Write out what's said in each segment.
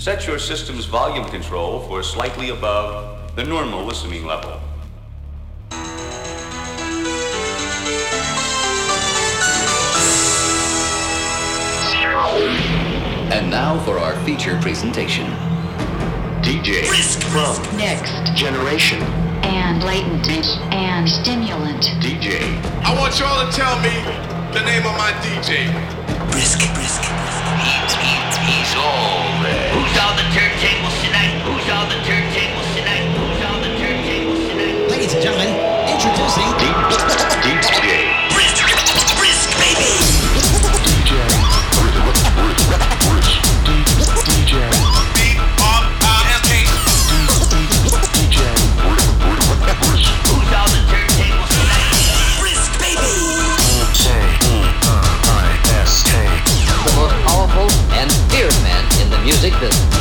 Set your system's volume control for slightly above the normal listening level. And now for our feature presentation. DJ Brisk from Next. Generation And latent. And stimulant. DJ. I want y'all to tell me the name of my DJ. Brisk, risk, He's, he's, he's all there. Who's on the turntables tonight? Who's on the turntables tonight? Who's on the turntables tonight? Ladies and gentlemen, introducing DJ. In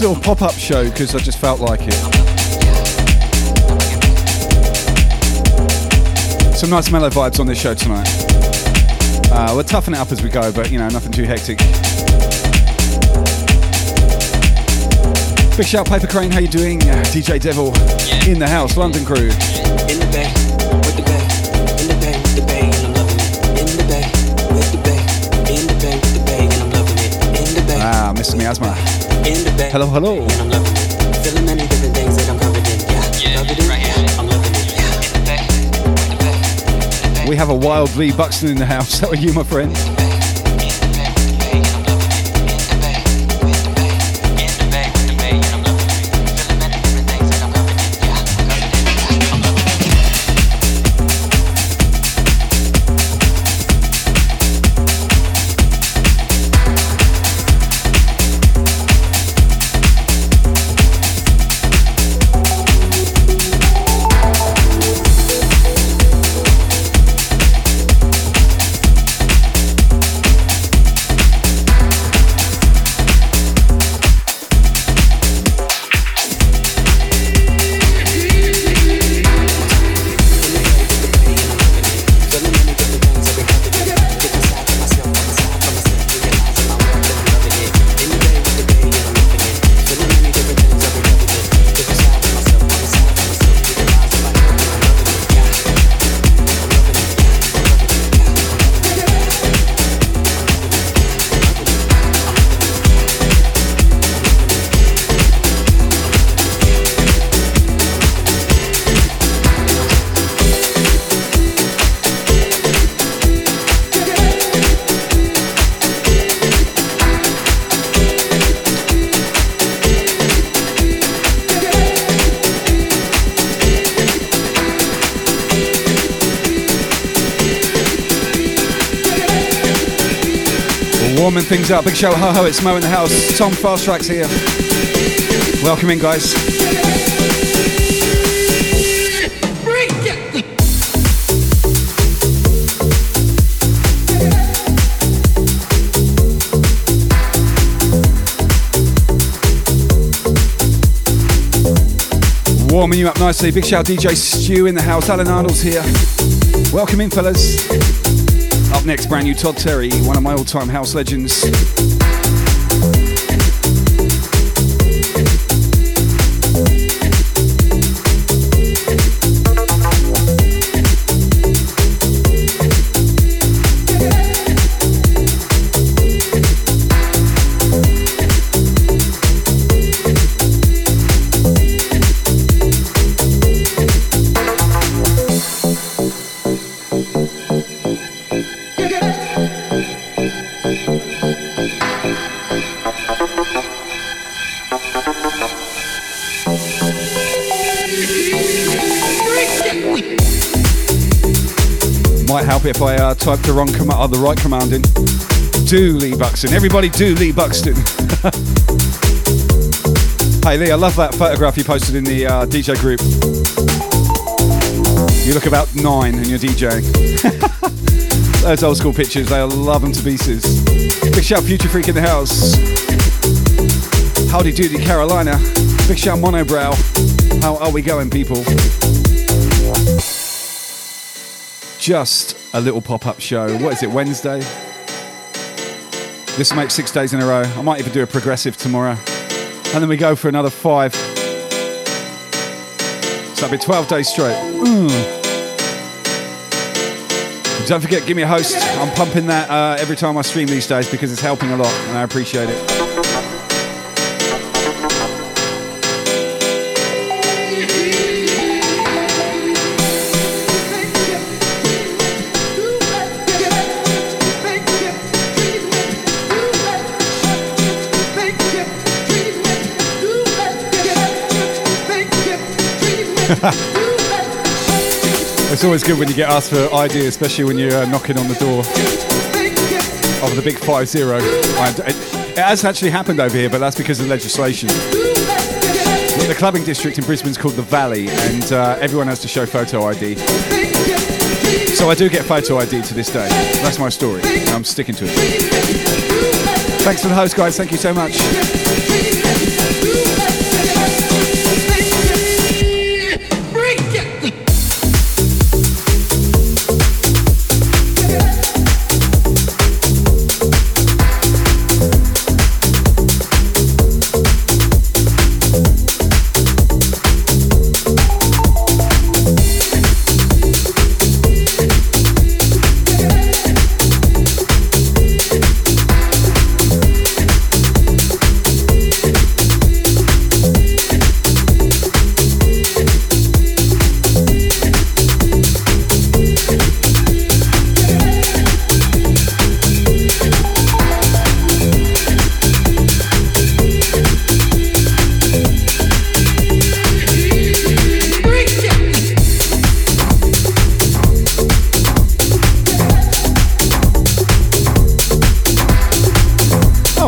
a little pop-up show because I just felt like it. Some nice mellow vibes on this show tonight. Uh, we're toughing it up as we go, but you know, nothing too hectic. Big shout, Paper Crane. How you doing? Uh, DJ Devil in the house, London crew. In the bay, with the bay, in the bay, with the bay, and I'm loving it. In the bay, with the bay, in the bay, with the bay, and I'm loving it. In the bay, Ah, Mr. Miasma. In the bay, Hello, hello. and I'm loving it. Feeling many different things that I'm covered in. Yeah, covered in. Yeah, I'm loving it. Yeah, in the bay, with the bay, in the bay. We we have a wild Lee Buxton in the house. How are you, my friend? Things up. Big show, ho ho, it's Mo in the house. Tom Fast Tracks here. Welcome in, guys. Warming you up nicely. Big shout DJ Stew in the house. Alan Arnold's here. Welcome in, fellas. Up next, brand new Todd Terry, one of my all time house legends. If I uh, type the wrong command, or the right command in. Do Lee Buxton. Everybody do Lee Buxton. hey Lee, I love that photograph you posted in the uh, DJ group. You look about nine and you're DJing. Those old school pictures, they love them to pieces. Big shout Future Freak in the house. Howdy doody Carolina. Big shout Monobrow. How are we going, people? Just a little pop up show. What is it, Wednesday? This makes six days in a row. I might even do a progressive tomorrow. And then we go for another five. So that'll be 12 days straight. Mm. Don't forget, give me a host. I'm pumping that uh, every time I stream these days because it's helping a lot and I appreciate it. It's always good when you get asked for ideas, especially when you're uh, knocking on the door of the big five zero. And it, it has actually happened over here, but that's because of legislation. The clubbing district in Brisbane is called the Valley, and uh, everyone has to show photo ID. So I do get photo ID to this day. That's my story. I'm sticking to it. Thanks for the host, guys. Thank you so much.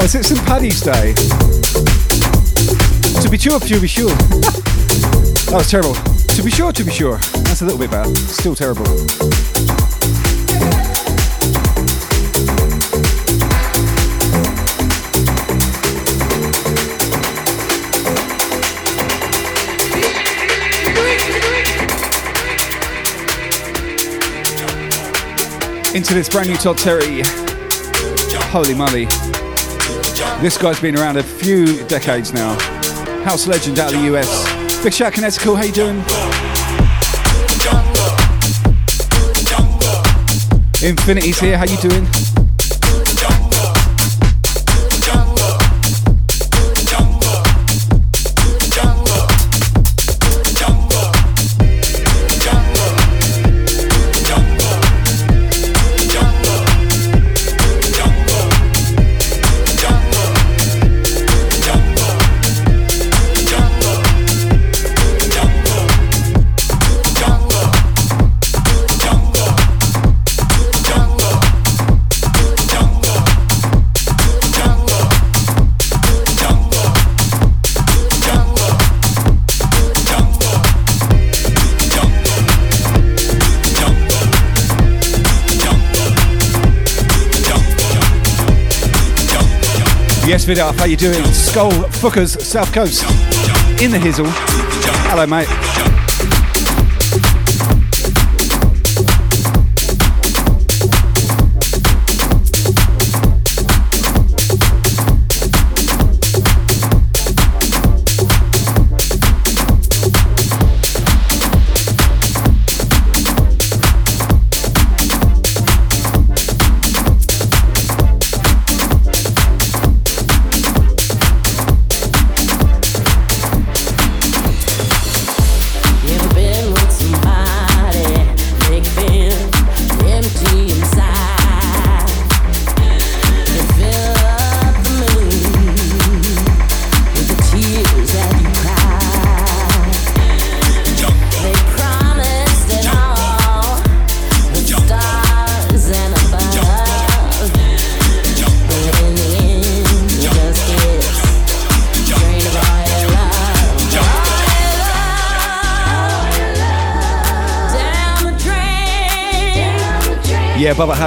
Is it St. Paddy's Day? To be sure, to be sure. that was terrible. To be sure, to be sure. That's a little bit bad. Still terrible. Into this brand new Todd Terry. Holy moly. This guy's been around a few decades now. House legend out of the US. Big shout Connecticut, how you doing? Infinity's here, how you doing? Yes, Vidar, how you doing? Skull Fuckers, South Coast, in the hizzle. Hello, mate.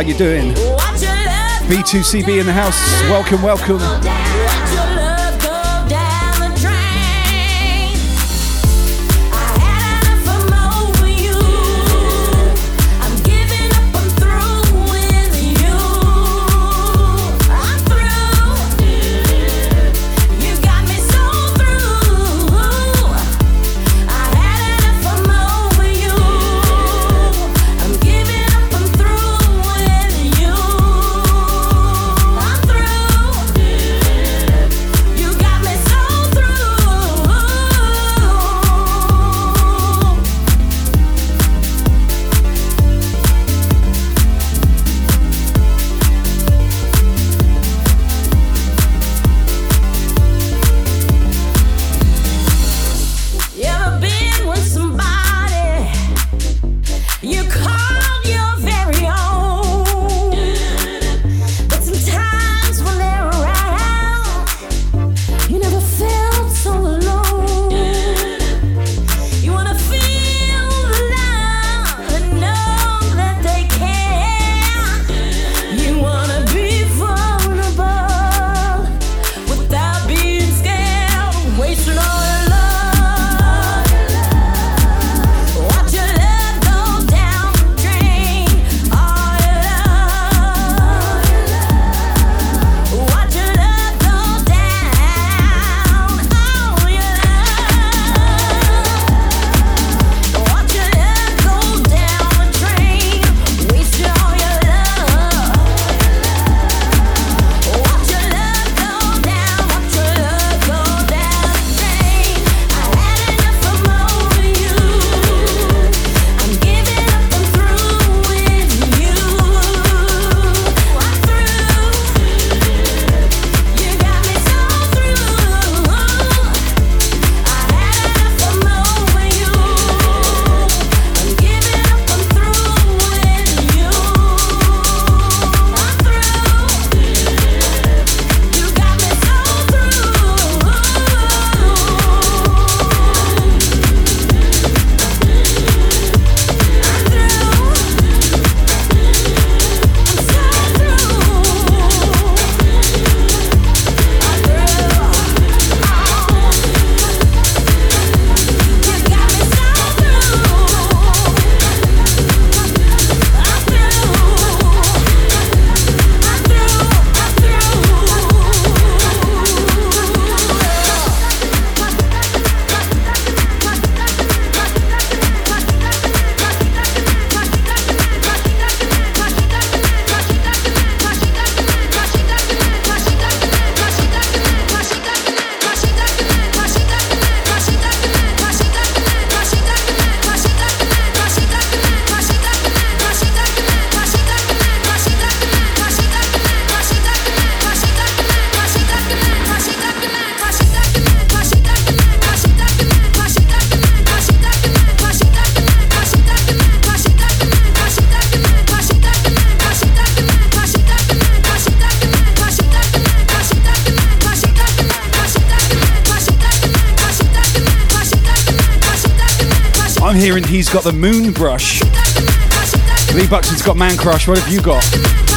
How you doing? Watch your love B2CB in the house. Welcome, welcome. got the moon brush. Lee Buxton's got man crush. What have you got?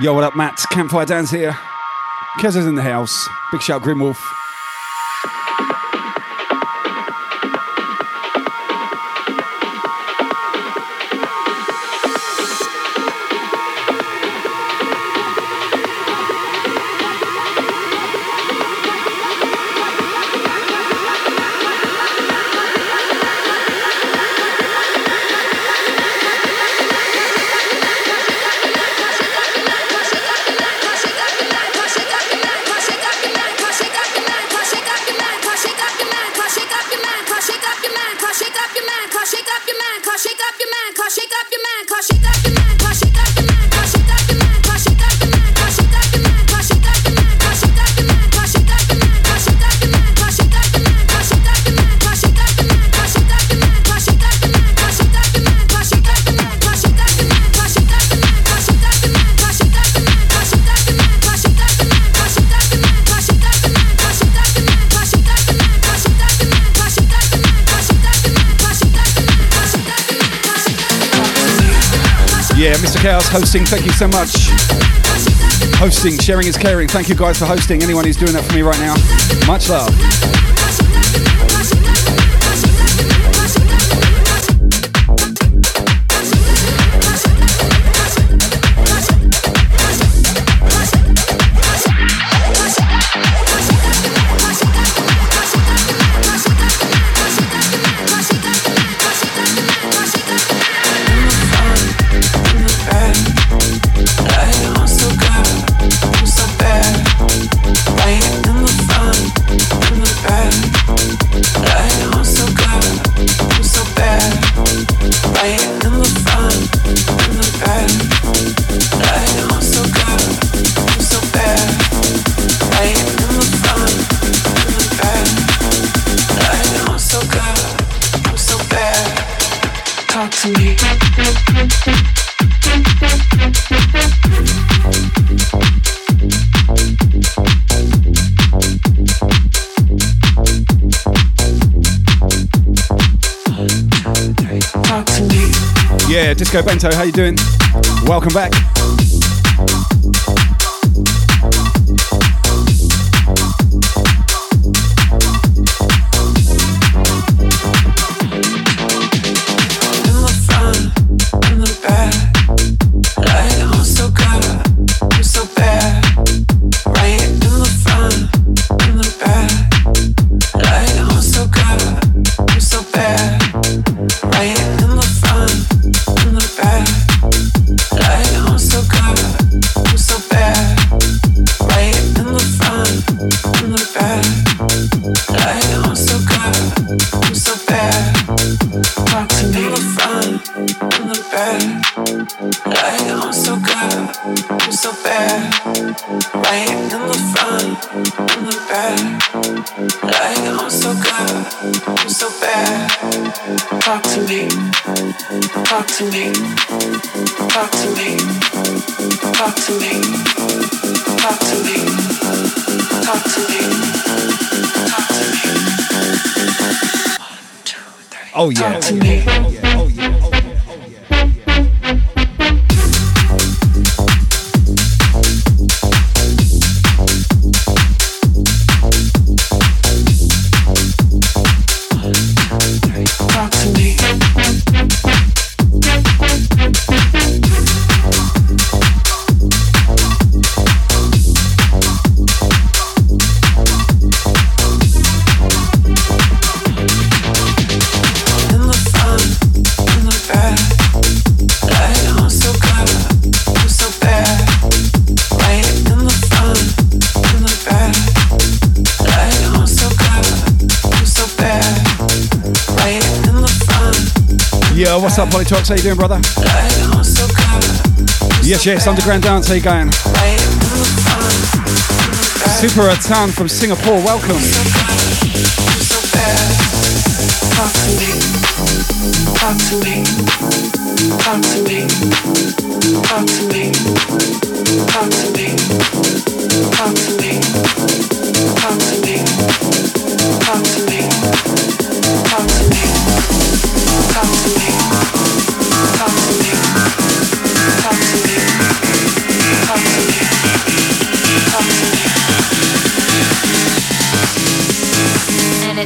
Yo, what up, Matt? Campfire Dan's here. Kez in the house. Big shout, Grimwolf. hosting, thank you so much. Hosting, sharing is caring. Thank you guys for hosting. Anyone who's doing that for me right now, much love. Disco Bento, how you doing? Welcome back. Oh, yeah. Polytox? How you doing, brother? Yes, yes, Underground Dance, how you going? Super Atan from Singapore, welcome.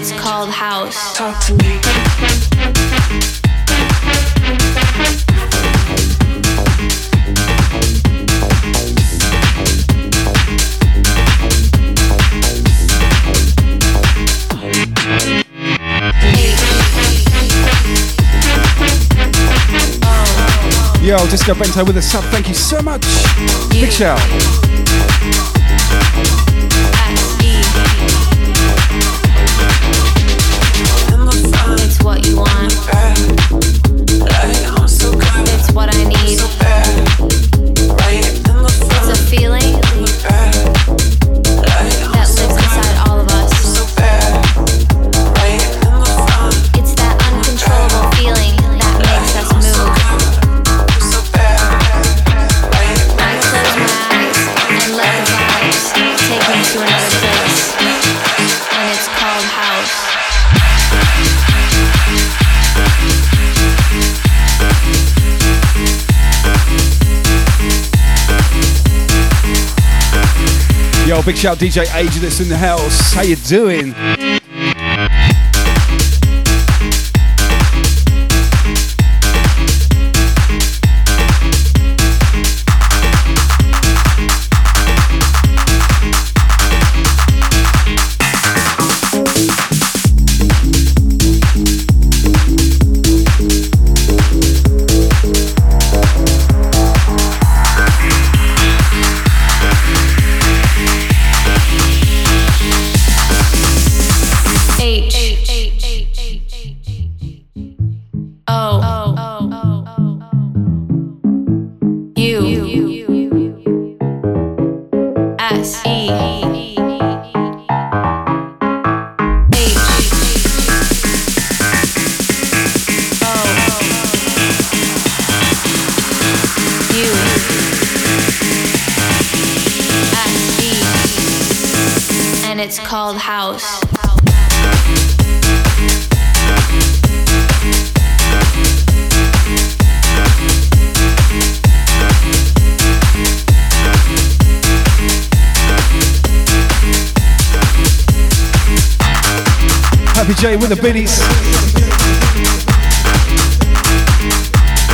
It's called house. Talk to me. Yo, Disco Bento with a sub, thank you so much. Big shout. Big shout DJ Age that's in the house. How you doing? The biddies.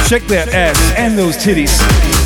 Check that ass and those titties.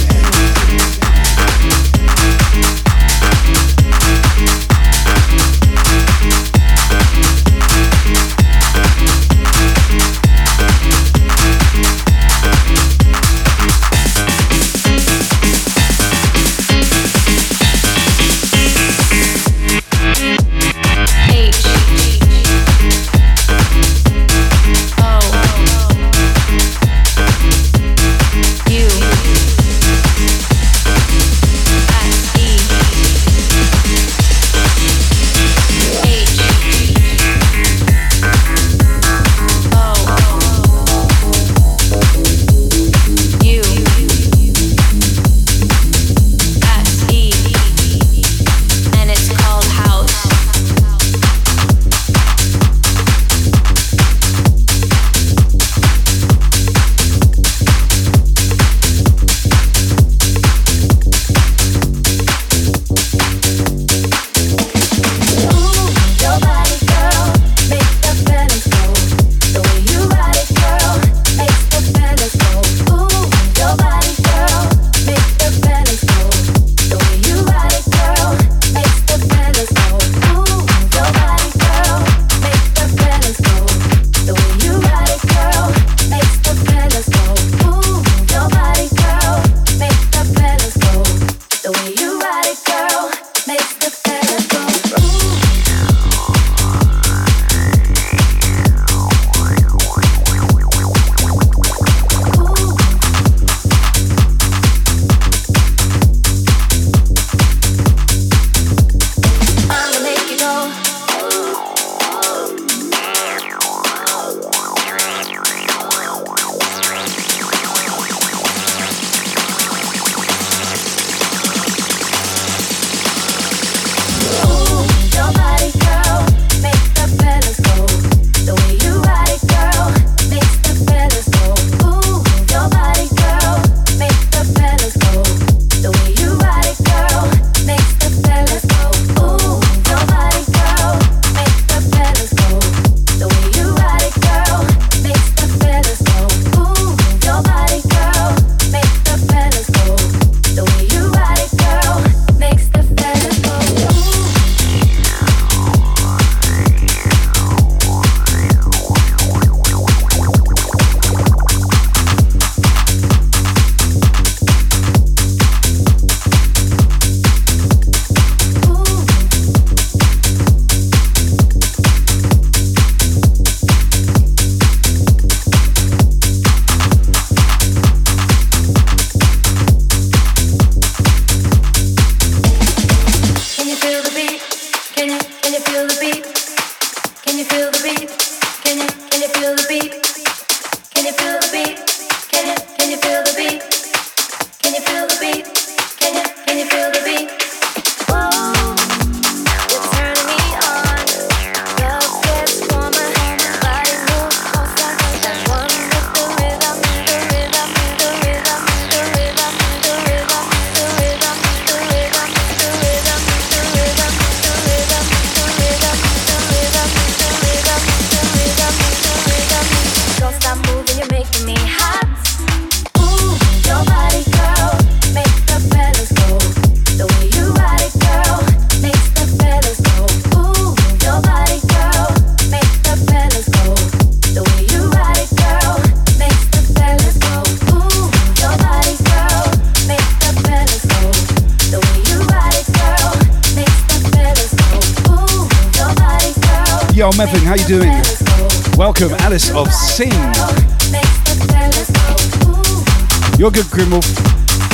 You're good, Grimmel.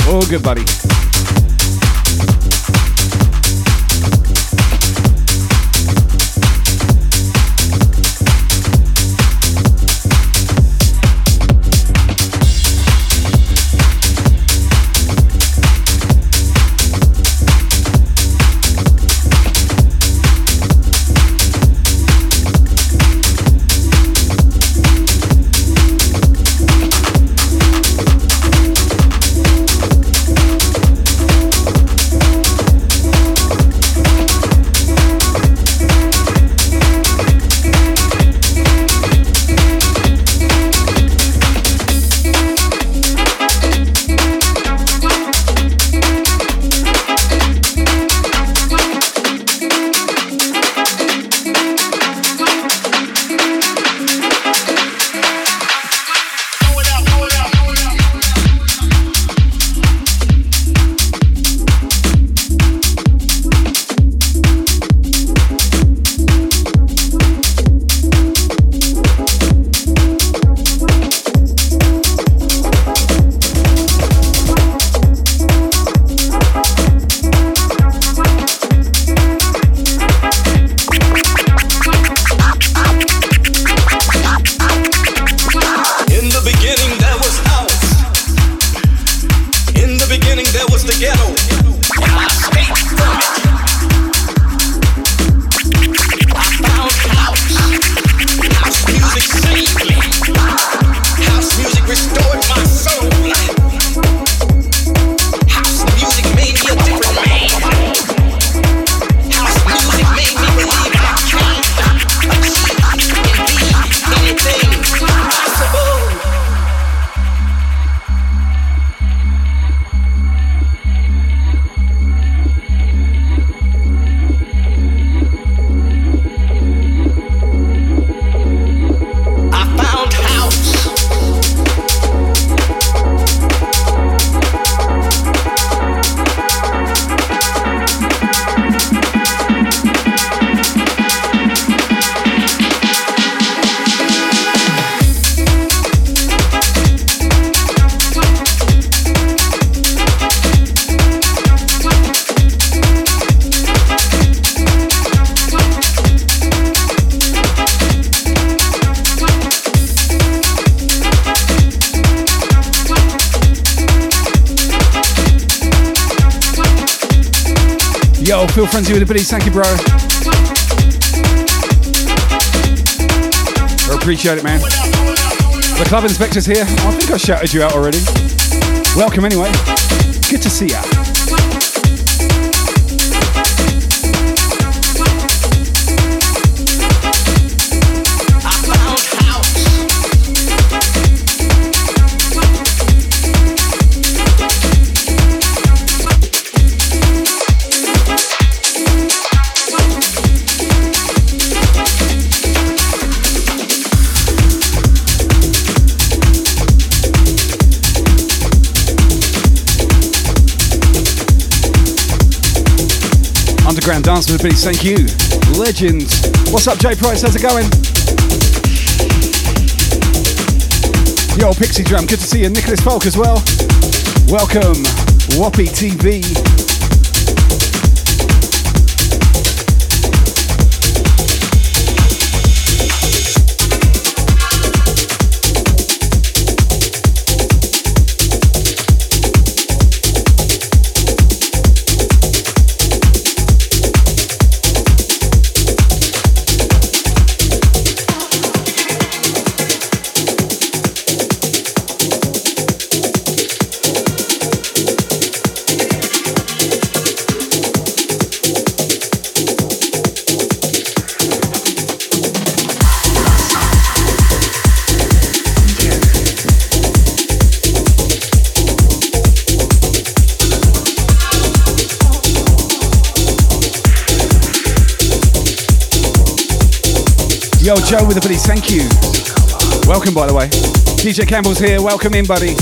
All good, buddy. Thank you, bro. I appreciate it, man. The club inspector's here. I think I shouted you out already. Welcome, anyway. Good to see you. Underground Dance with the Thank you. legends. What's up, Jay Price? How's it going? Yo, Pixie Drum. Good to see you. Nicholas Polk as well. Welcome. Whoppy TV. Joe with the police, thank you. Welcome, by the way. DJ Campbell's here, welcome in, buddy.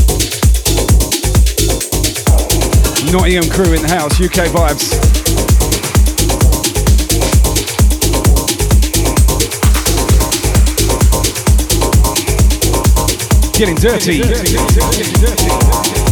Nottingham crew in the house, UK vibes. Getting dirty. Getting dirty. Getting dirty.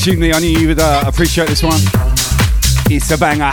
tune, Lee. I knew you would uh, appreciate this one. It's a banger.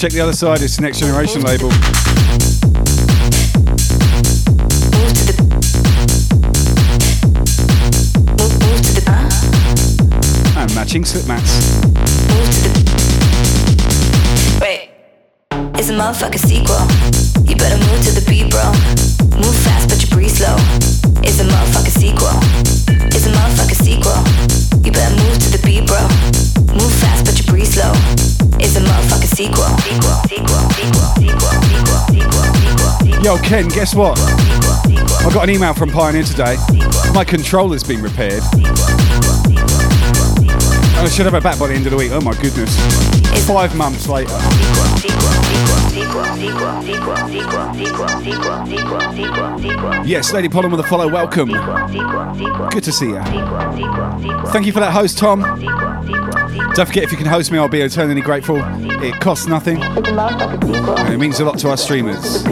check the other side, it's Next Generation label. And matching slip mats. Wait, is a motherfucking sequel? Ken, guess what? I got an email from Pioneer today. My controller's been repaired. I should have it back by the end of the week. Oh my goodness. Five months later. Yes, Lady Pollen with a follow. Welcome. Good to see you. Thank you for that host, Tom. Don't forget, if you can host me, I'll be eternally grateful. It costs nothing. And it means a lot to our streamers.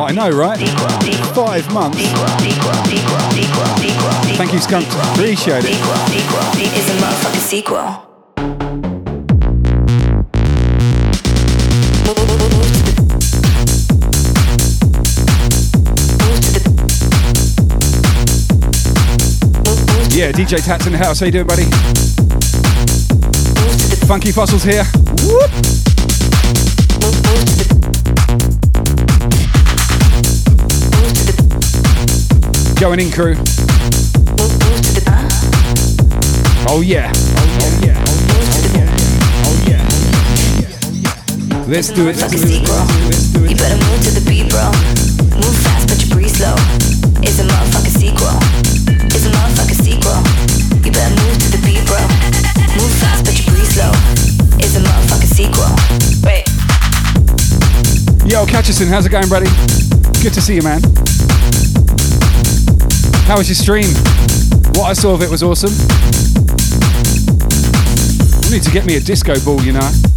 I know, right? Five months. Thank you, Skunk. Appreciate it. It's a motherfucking sequel. Yeah, DJ Tats in the house. How you doing, buddy? Funky Fossils here. Whoop. Going in, crew. Oh yeah. Oh yeah. Oh yeah. Let's do it. Let's do it. You better move to the beat, bro. Move fast, but you breathe slow. It's a motherfucking sequel. It's a motherfucking sequel. You better move to the beat, bro. Move fast, but you breathe slow. It's a motherfucking sequel. Wait. Yo, Catcherson, how's it going, buddy? Good to see you, man. How was your stream? What I saw of it was awesome. I need to get me a disco ball, you know.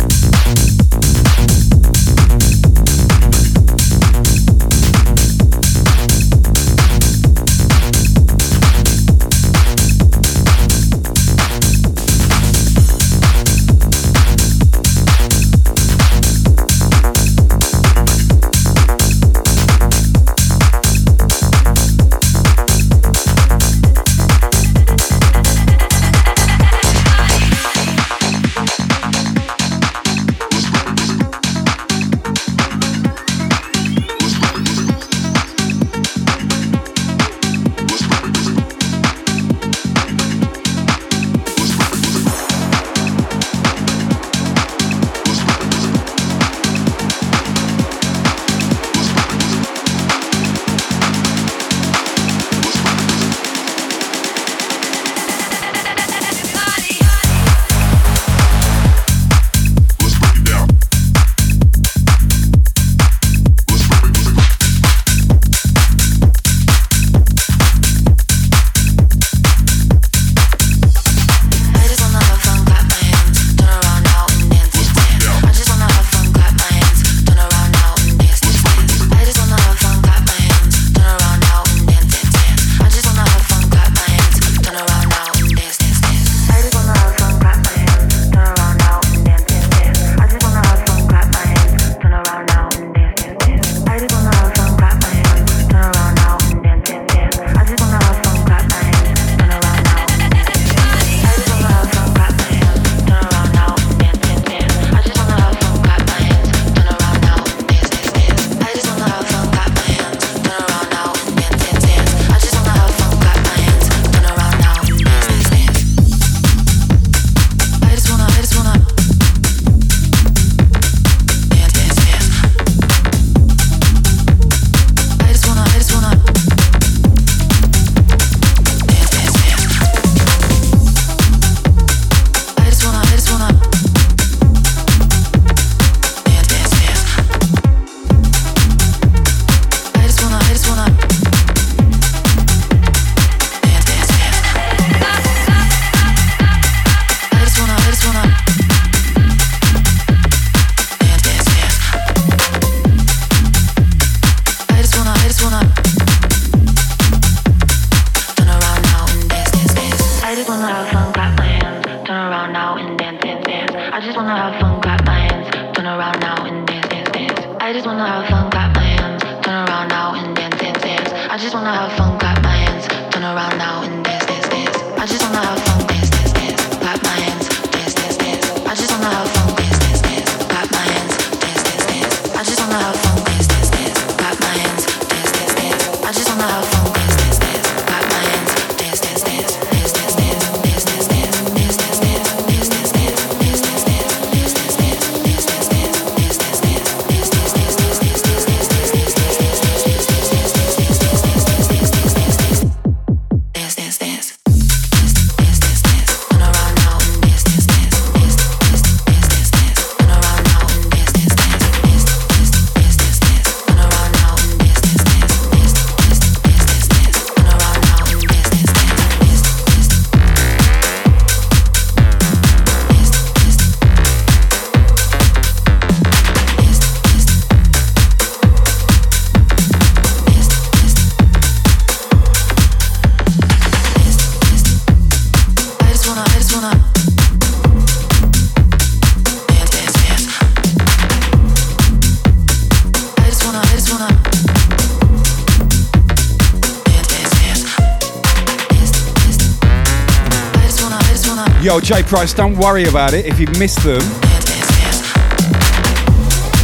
Oh Jay Price, don't worry about it if you miss them.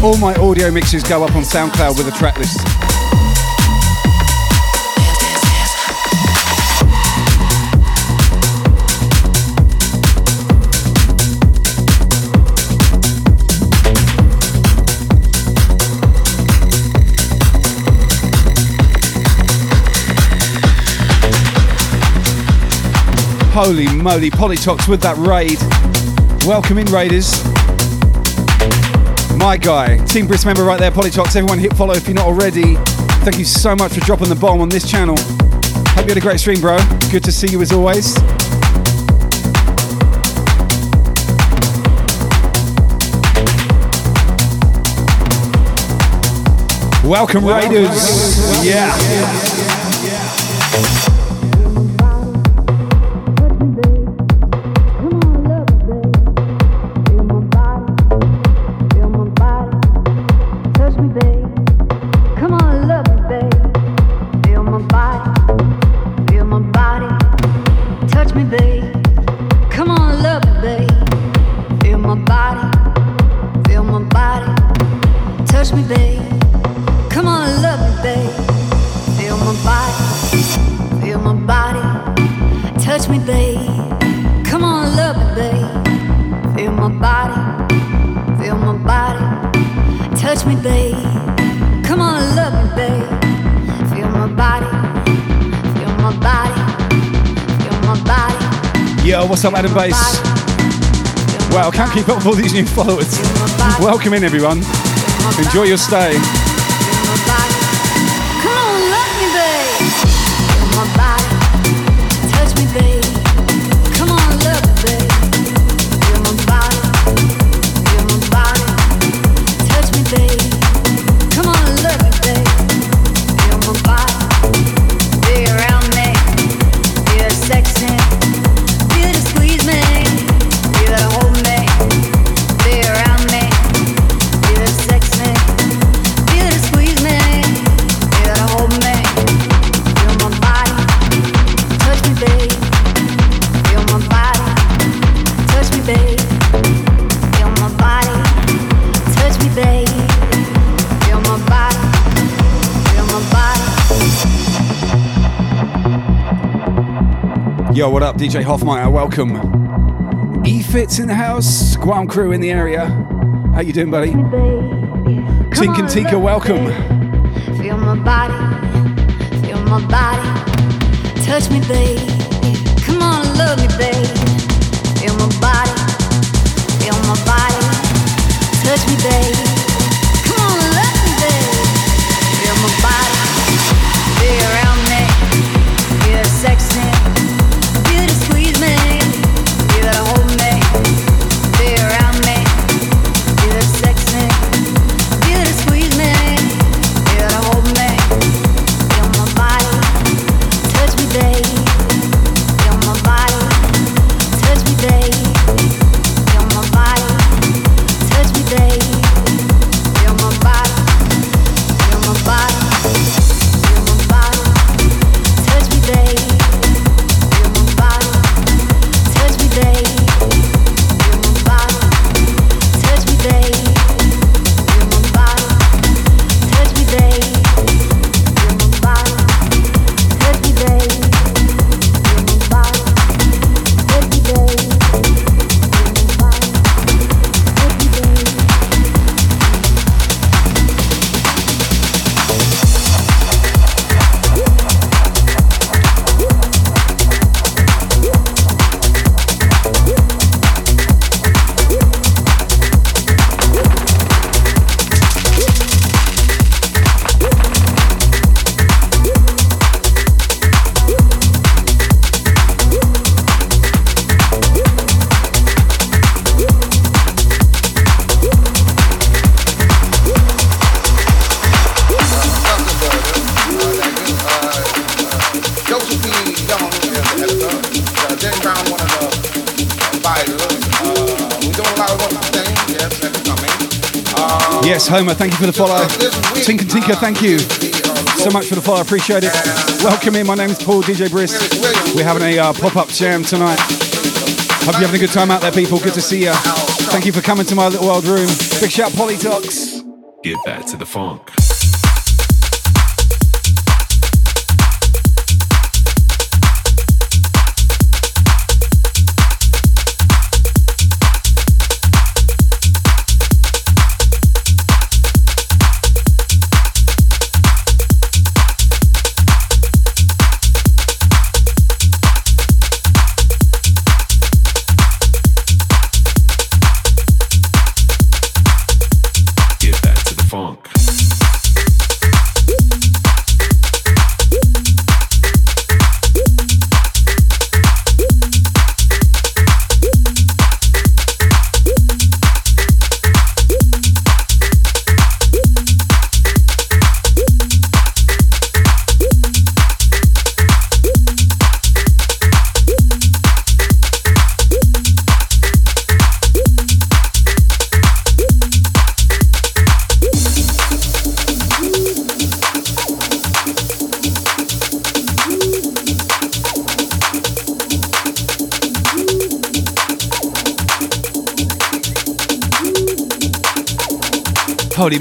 All my audio mixes go up on SoundCloud with a track list. Holy moly, Polytox with that raid. Welcome in, Raiders. My guy, Team Brits member right there, Polytox. Everyone hit follow if you're not already. Thank you so much for dropping the bomb on this channel. Hope you had a great stream, bro. Good to see you as always. Welcome, Raiders. Yeah. yeah. yeah, yeah Some up, Adam Bass? Wow, can't keep up with all these new followers. Welcome in, everyone. Enjoy your stay. Yo, what up, DJ Hoffmeyer? Welcome. E Fits in the house, Guam crew in the area. How you doing, buddy? Tink and Tinker, welcome. Feel my body, feel my body. Touch me, babe. Come on, love me, babe. For the follow. Tinker Tinker, thank you so much for the follow. Appreciate it. Welcome in. My name is Paul DJ Brisk. We're having a uh, pop up jam tonight. Hope you're having a good time out there, people. Good to see you. Thank you for coming to my little old room. Big shout, Polytox. Get back to the funk.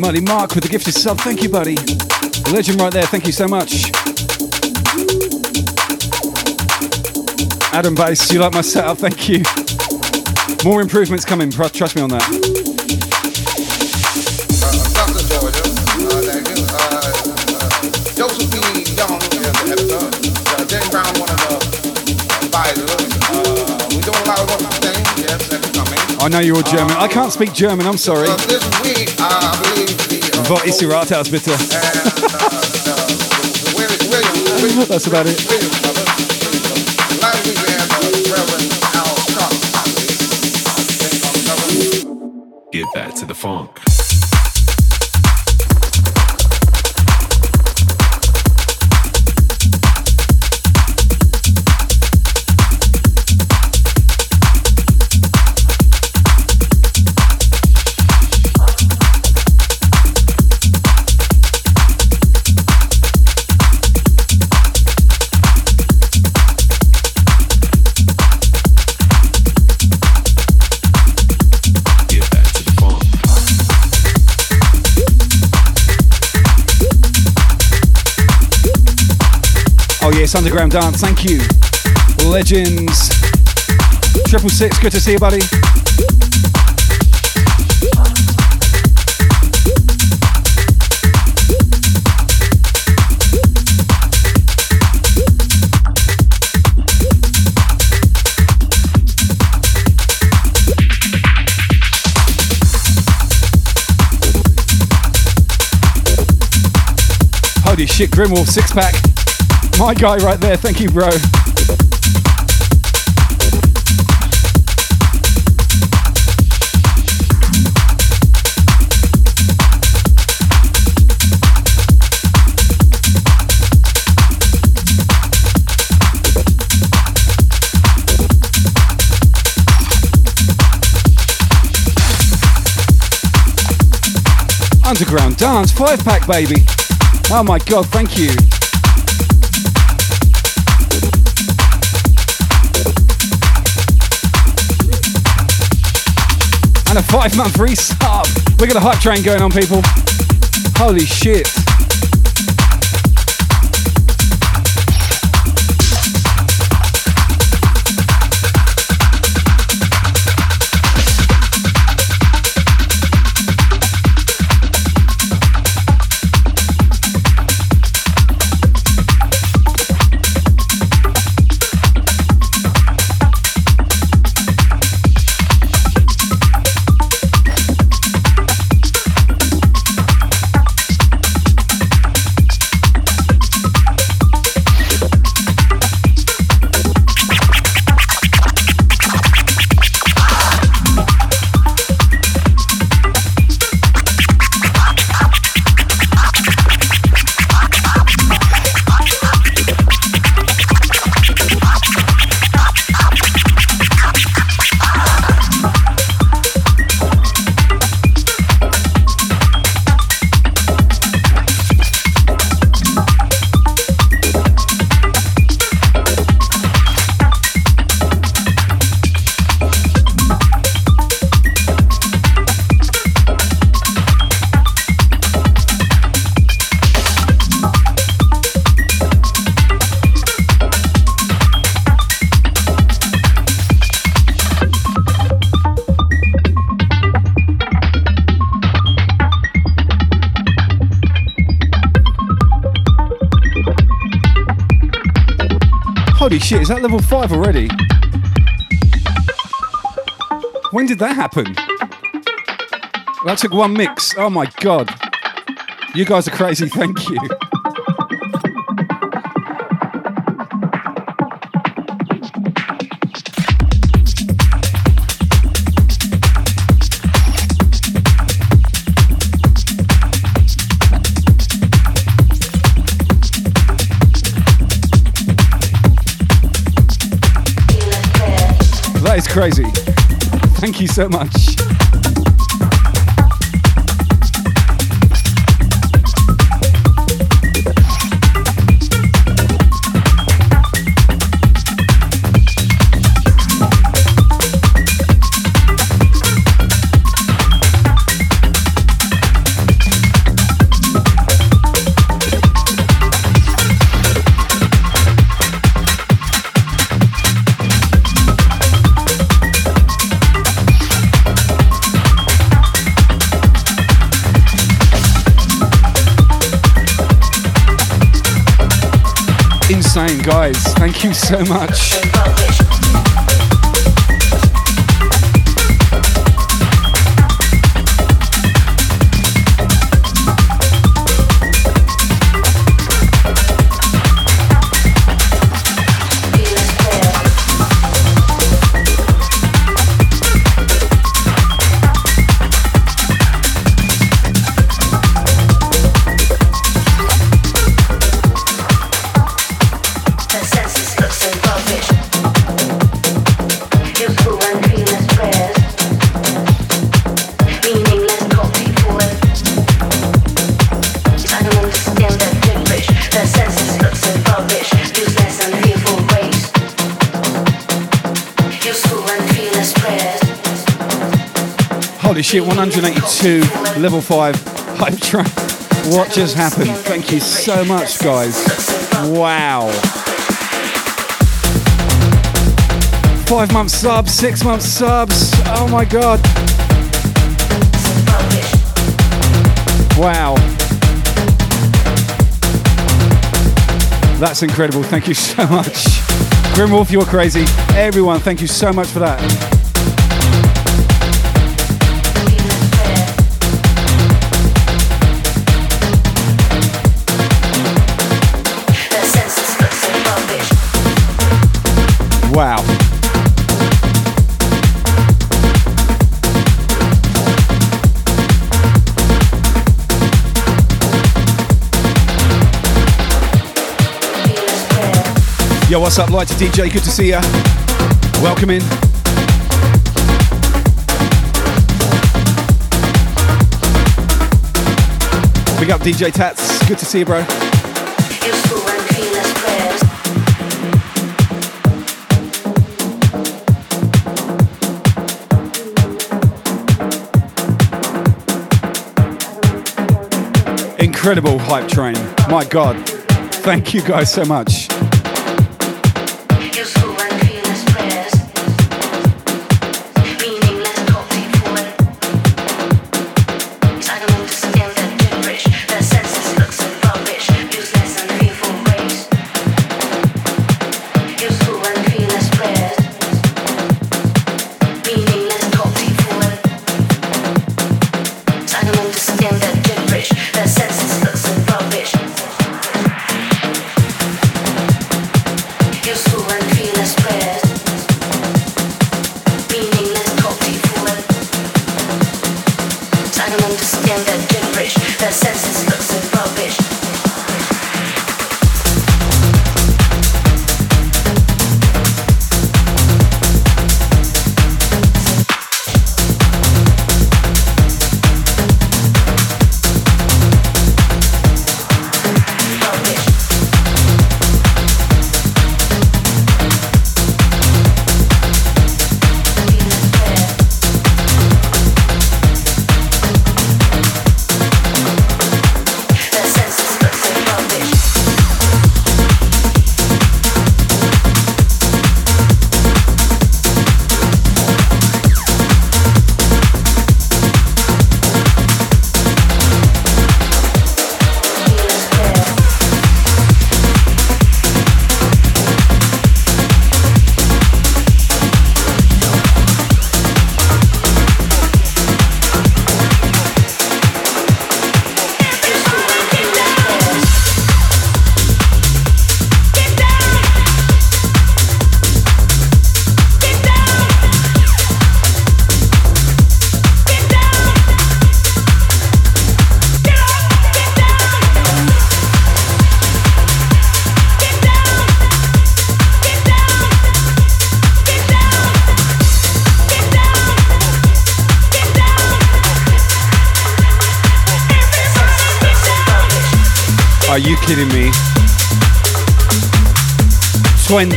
Holy Mark with the gifted sub. Thank you, buddy. The Legend right there. Thank you so much. Adam Bass, you like my setup? Thank you. More improvements coming. Trust me on that. Know you're all German. I can't speak German. I'm sorry. Uh, this week, uh, I believe the uh, What is your bitte? William, William, That's about it. Underground dance. Thank you, legends. Triple six. Good to see you, buddy. Holy shit, Grimwolf six pack. My guy right there. Thank you, bro. Underground dance, five pack, baby. Oh my god, thank you. And a five month resub. We got a hype train going on, people. Holy shit. Holy shit, is that level 5 already? When did that happen? That took one mix. Oh my god. You guys are crazy, thank you. Crazy. Thank you so much. Guys. Thank you so much. Shit, 182, level 5, hype track. What just happened? Thank you so much, guys. Wow. Five months subs, six months subs. Oh my god. Wow. That's incredible. Thank you so much. Grimwolf, you're crazy. Everyone, thank you so much for that. Wow. Yo, what's up, Light to DJ? Good to see ya. Welcome in. Big up DJ Tats. Good to see you, bro. Incredible hype train. My God. Thank you guys so much.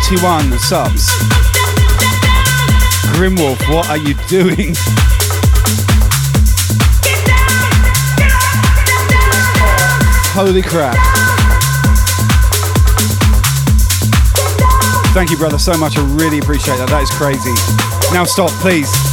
21 subs. Grimwolf, what are you doing? Holy crap. Thank you, brother, so much. I really appreciate that. That is crazy. Now stop, please.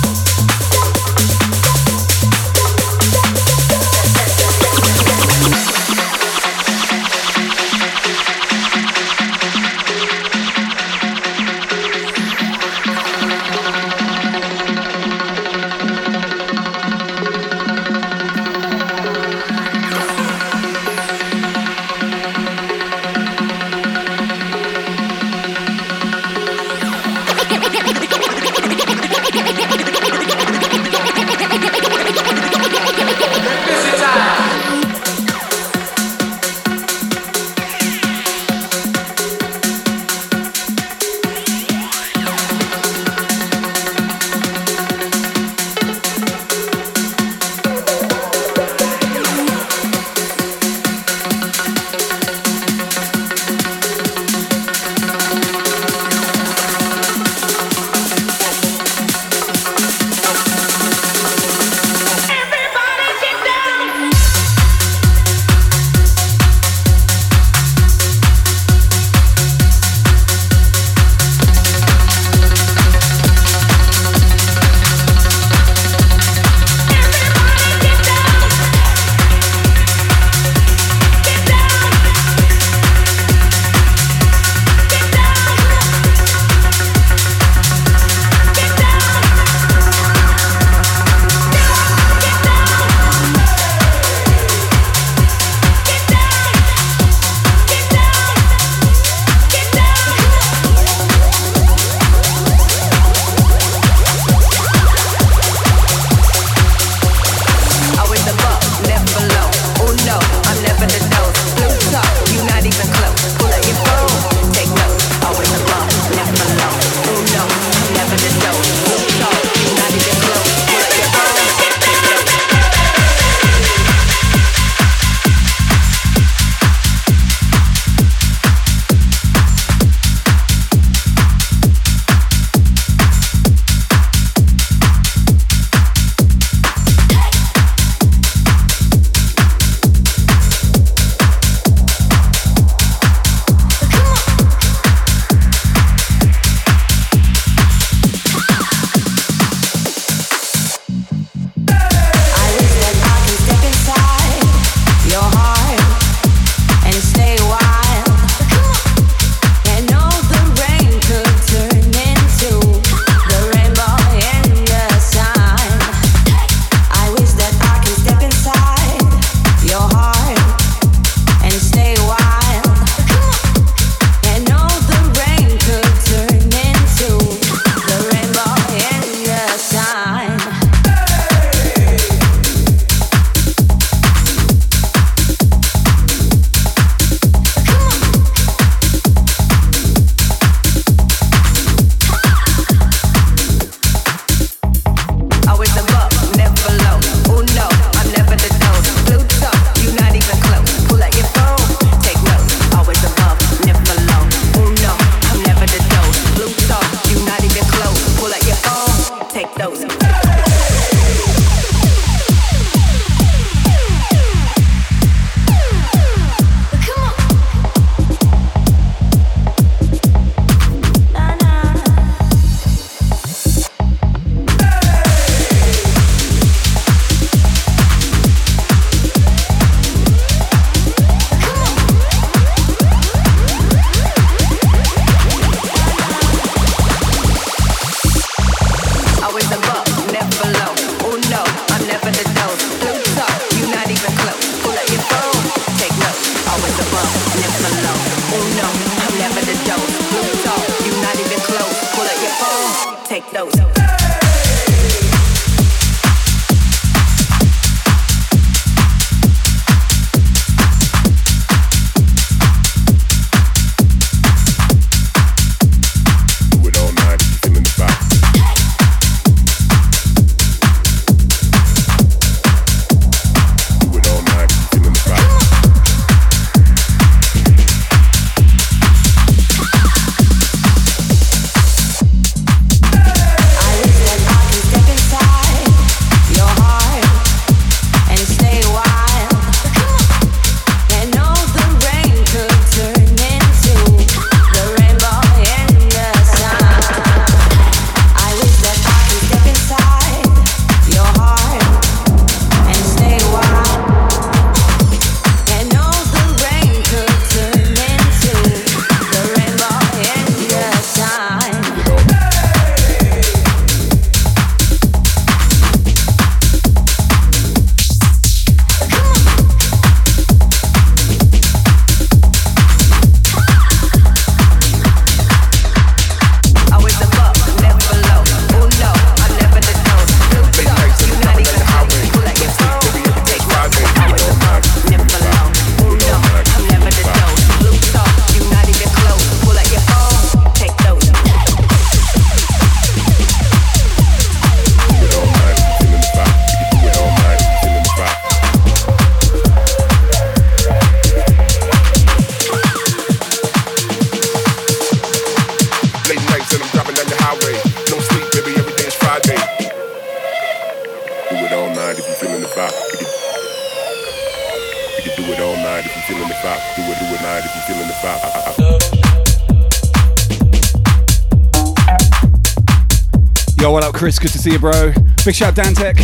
see you, bro. Big shout Dantek.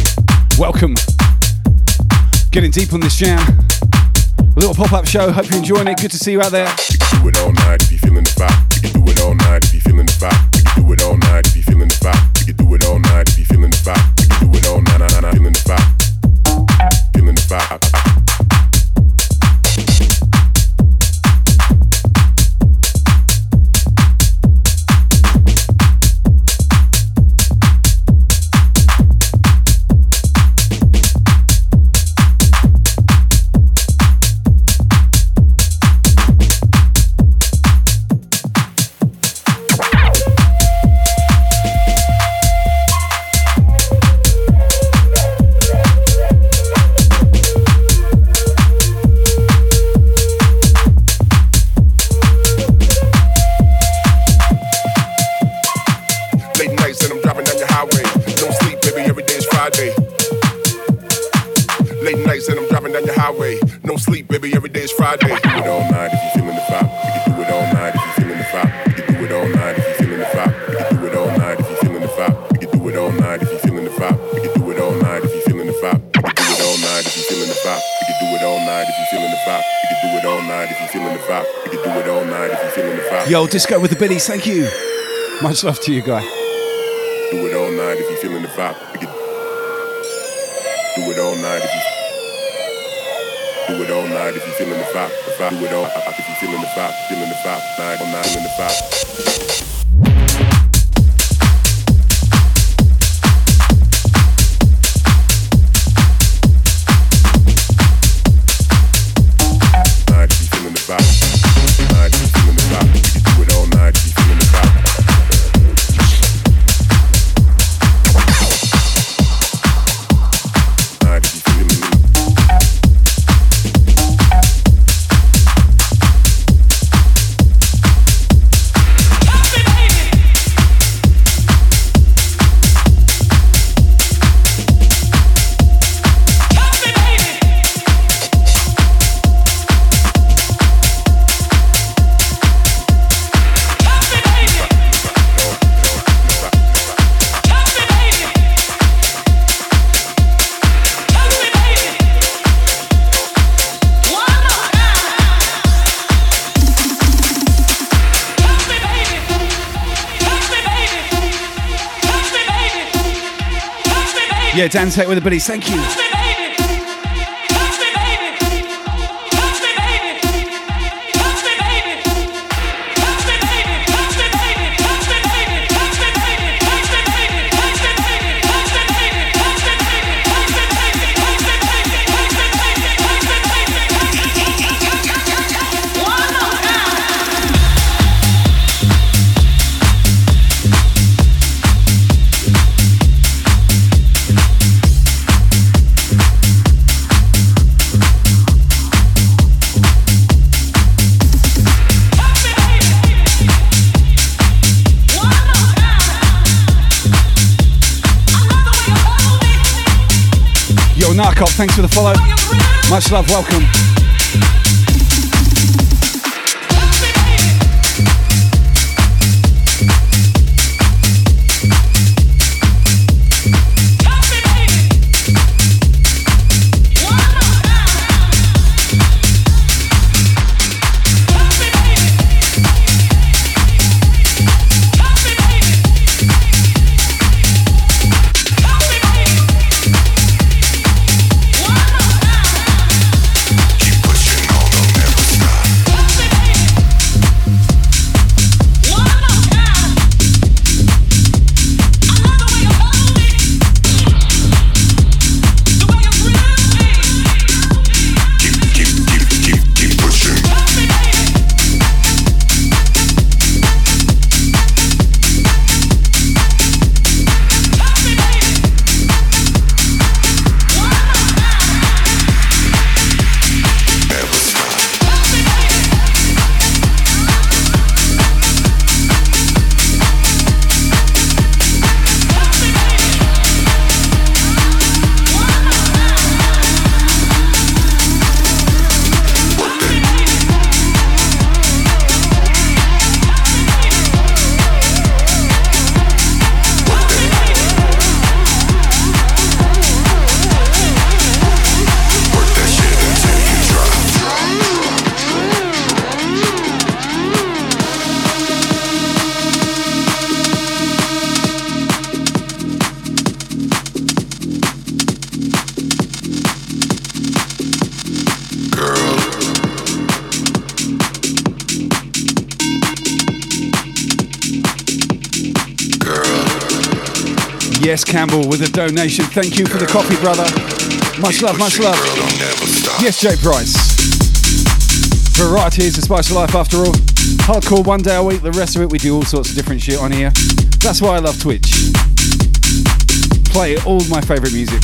Welcome. Getting deep on this jam. A little pop-up show. Hope you're enjoying it. Good to see you out there. with the biddies, Thank you. Much love to you, guy. Do it all night if you're feeling the vibe. Do it all night if you. Do it all night if you're feeling the vibe. The vibe. Do it all if you're feeling the vibe. Feeling the vibe. Night all night. Feeling the vibe. Take with the buddies. Thank you. Much love, welcome. Campbell with a donation. Thank you for the coffee, brother. Much love, much love. Yes, Jay Price. Variety is the spice of life after all. Hardcore one day a week, the rest of it we do all sorts of different shit on here. That's why I love Twitch. Play all my favourite music.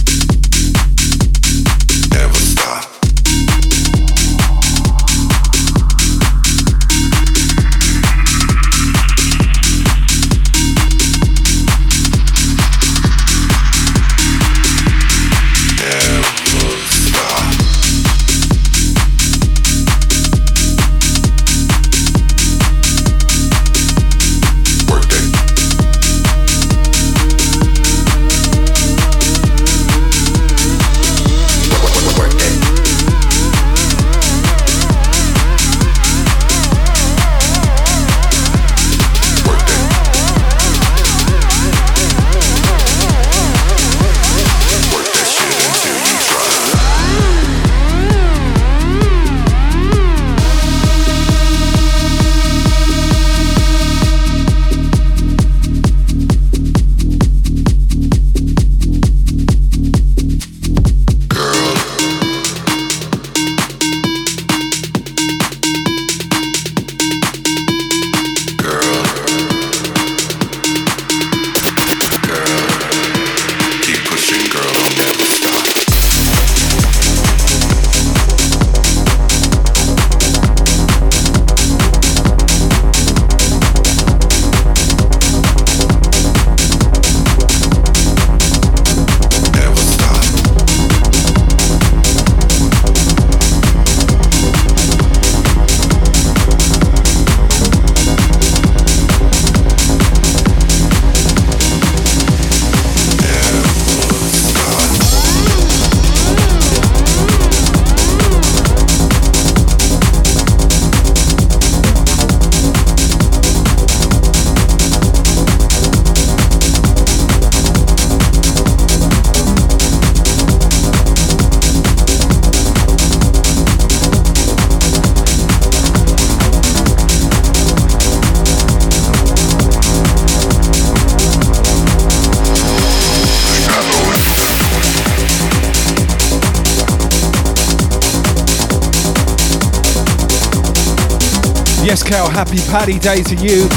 Yes, Cal, happy Paddy Day to you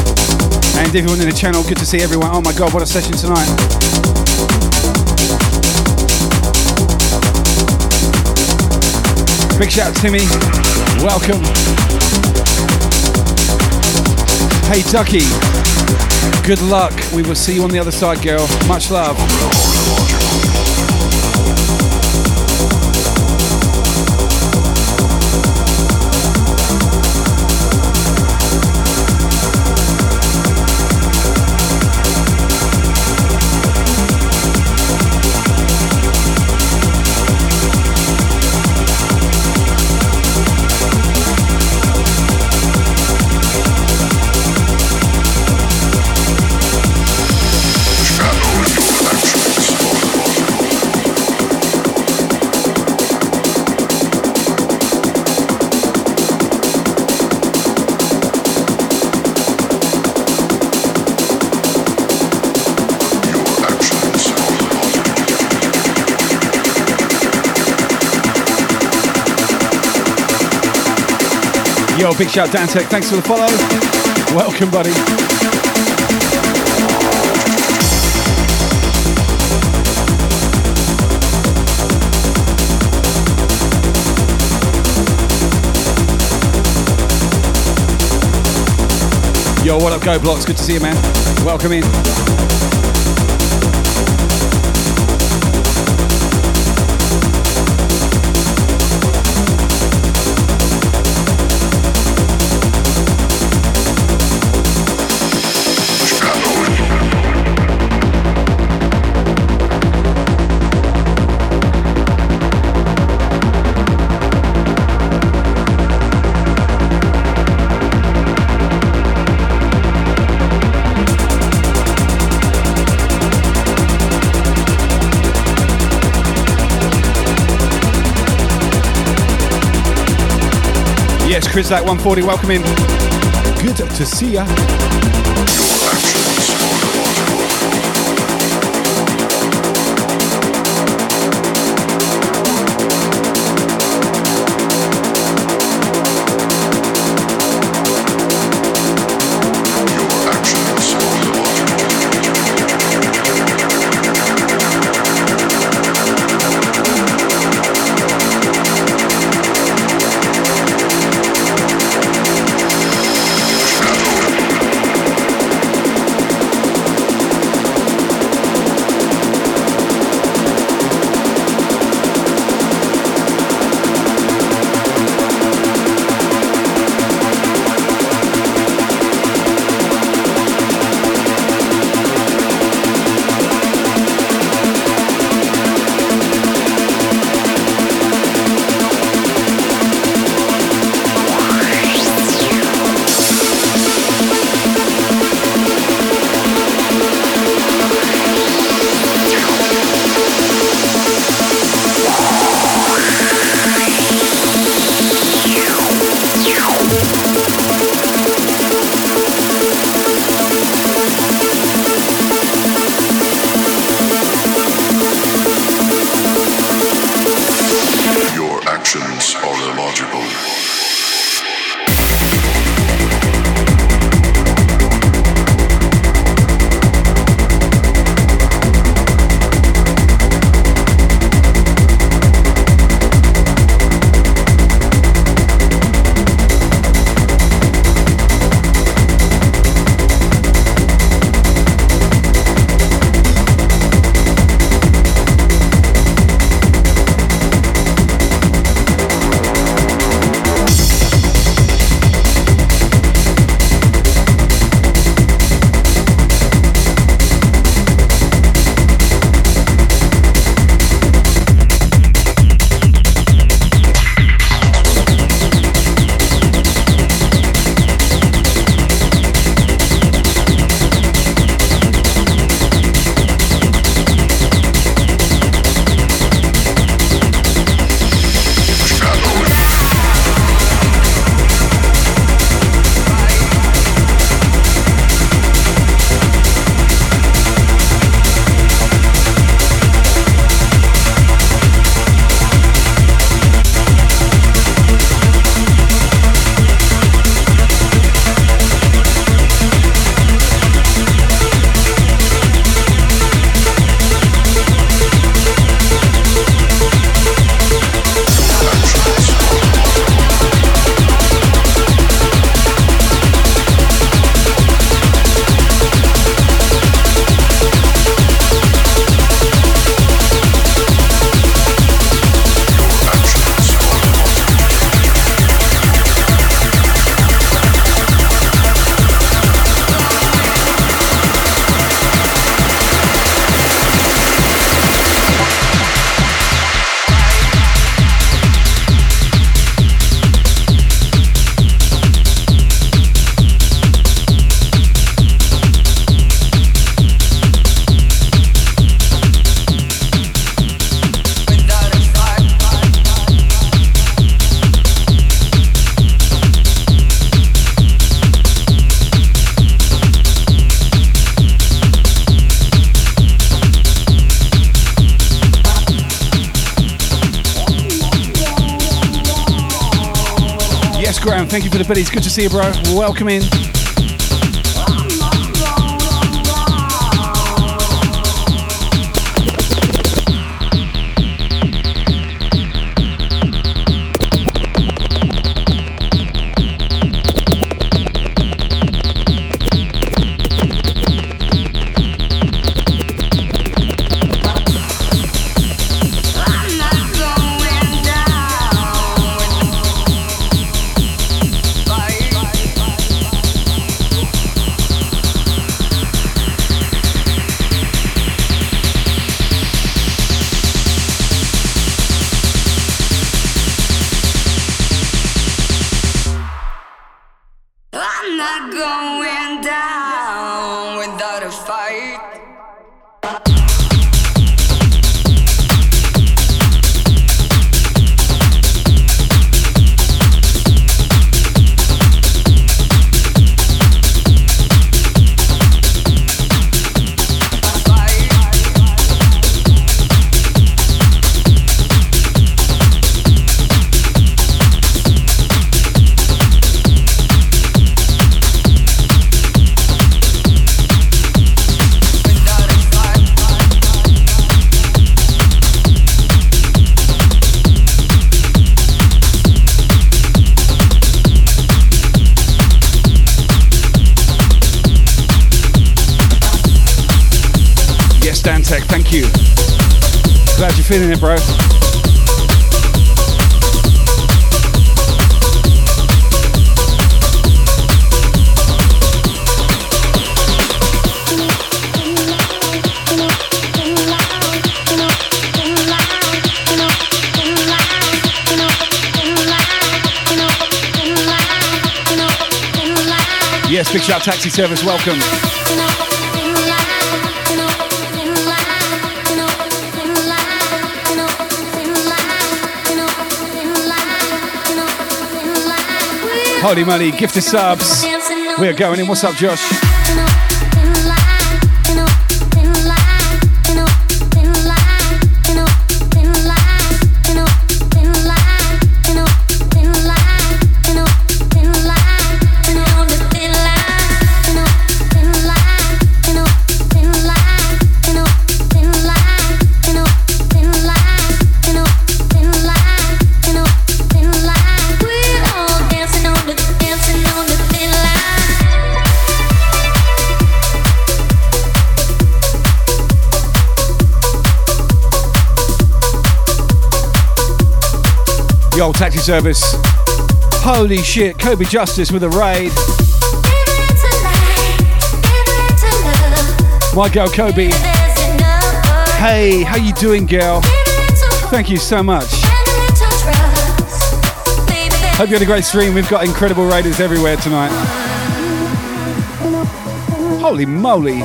and everyone in the channel. Good to see everyone. Oh my God, what a session tonight. Big shout out to Timmy. Welcome. Hey, Ducky. Good luck. We will see you on the other side, girl. Much love. Yo, big shout Dantec. Thanks for the follow. Welcome, buddy. Yo, what up, Go Blocks? Good to see you, man. Welcome in. Yes, Chris, that 140, welcome in. Good to see ya. Biddies. Good to see you, bro. Welcome in. Feeling it, bro. Yes, big shout taxi service, welcome. Holy money, gifted subs. We're going in. What's up, Josh? Taxi service. Holy shit, Kobe Justice with a raid. My girl Kobe. Hey, how you doing, girl? Thank you so much. Hope you had a great stream. We've got incredible raiders everywhere tonight. Holy moly.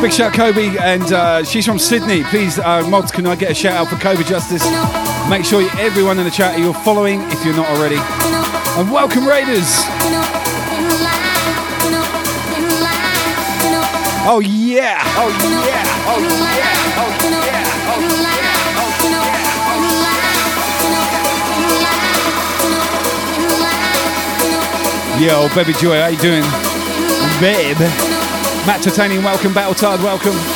Big shout Kobe, and uh, she's from Sydney. Please, uh, mods, can I get a shout out for Kobe Justice? Make sure everyone in the chat you're following if you're not already. And welcome Raiders. Oh yeah! Oh yeah! Oh yeah! Oh yeah! Oh Yo, baby Joy, how you doing? Babe. Matt Titanium, welcome. Battle Tard, welcome.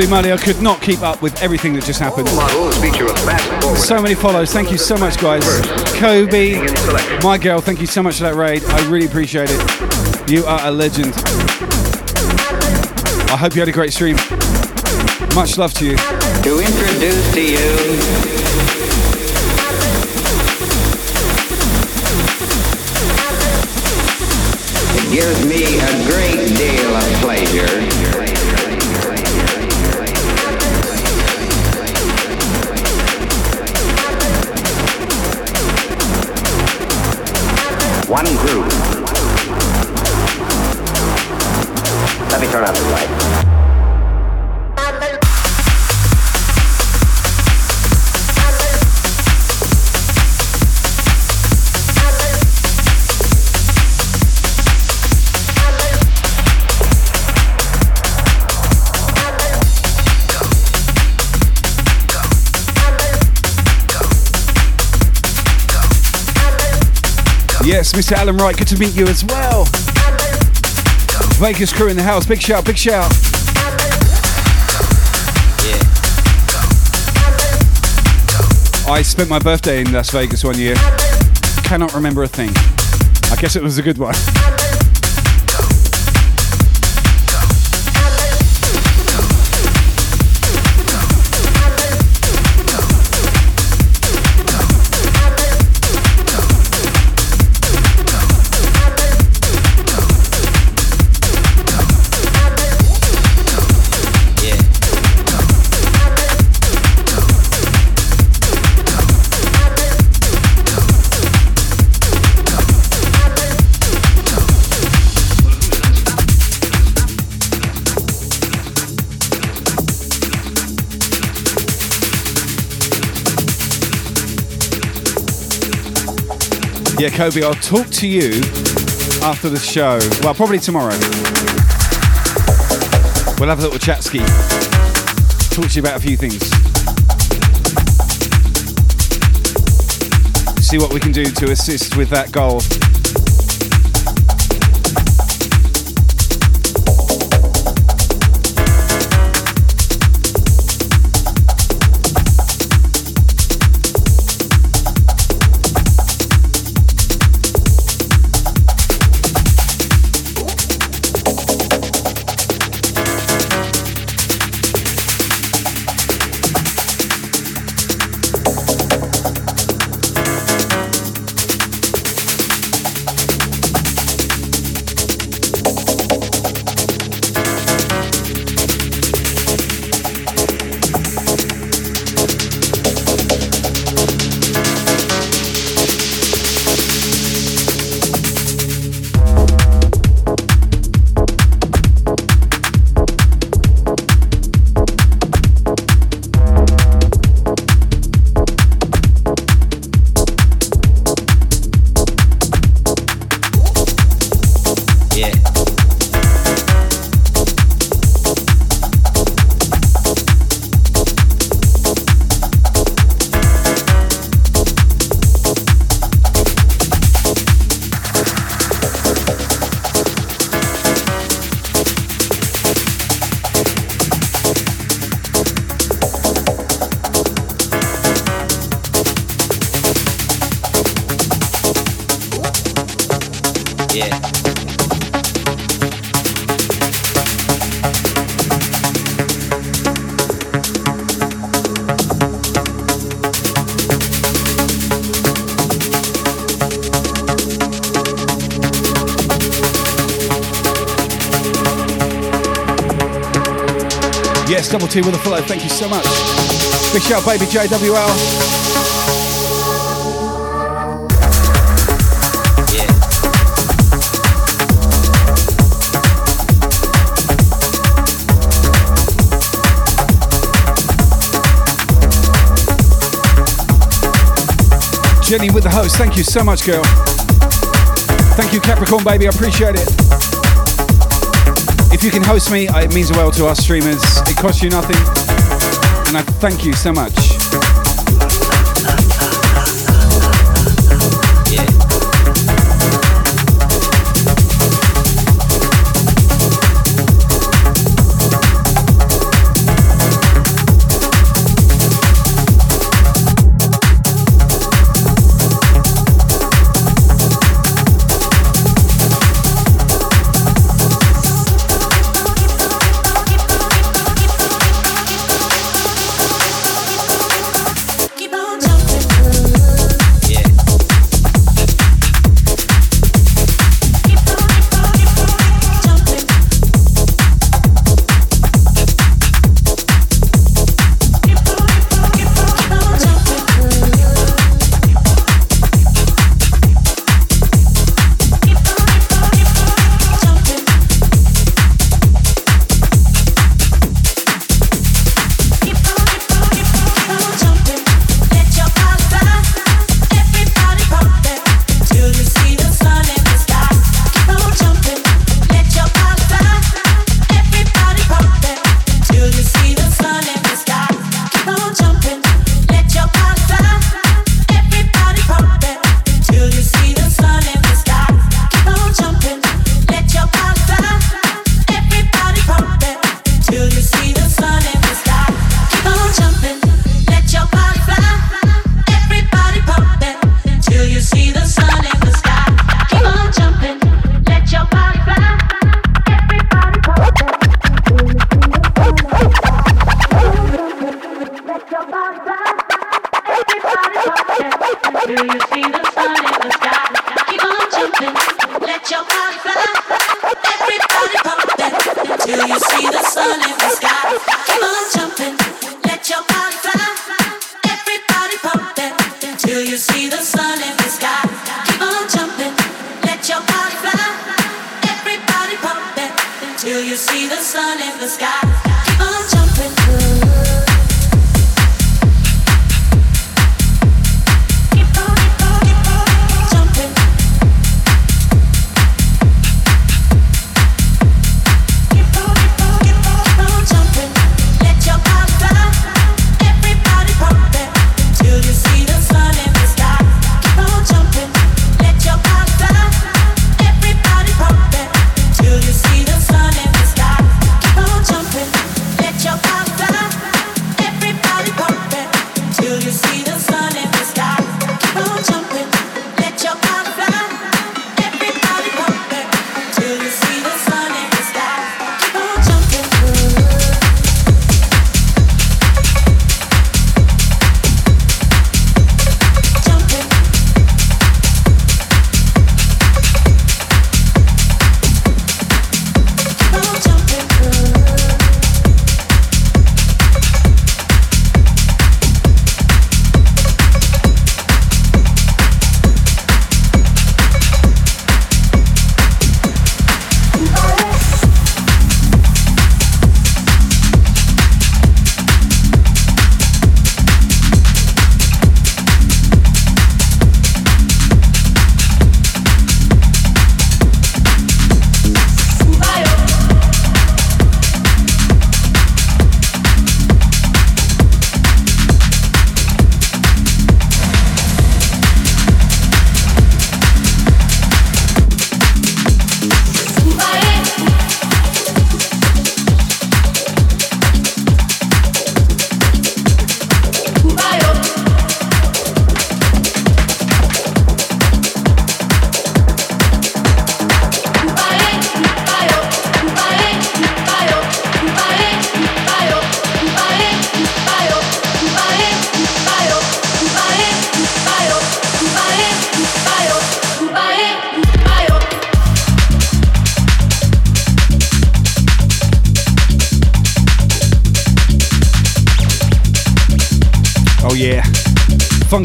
Holy moly, I could not keep up with everything that just happened. So many follows. Thank you so much, guys. Kobe, my girl, thank you so much for that raid. I really appreciate it. You are a legend. I hope you had a great stream. Much love to you. To introduce to you It gives me a great deal of pleasure. Let me turn out the light. Yes, Mr. Alan Wright, good to meet you as well. Vegas crew in the house, big shout, big shout. I spent my birthday in Las Vegas one year. Cannot remember a thing. I guess it was a good one. Yeah, Kobe, I'll talk to you after the show. Well, probably tomorrow. We'll have a little chat ski. Talk to you about a few things. See what we can do to assist with that goal. T with a follow. Thank you so much. Big shout, baby JWL. Jenny with the host. Thank you so much, girl. Thank you, Capricorn baby. I appreciate it. If you can host me, it means the world to us streamers. It costs you nothing. And I thank you so much.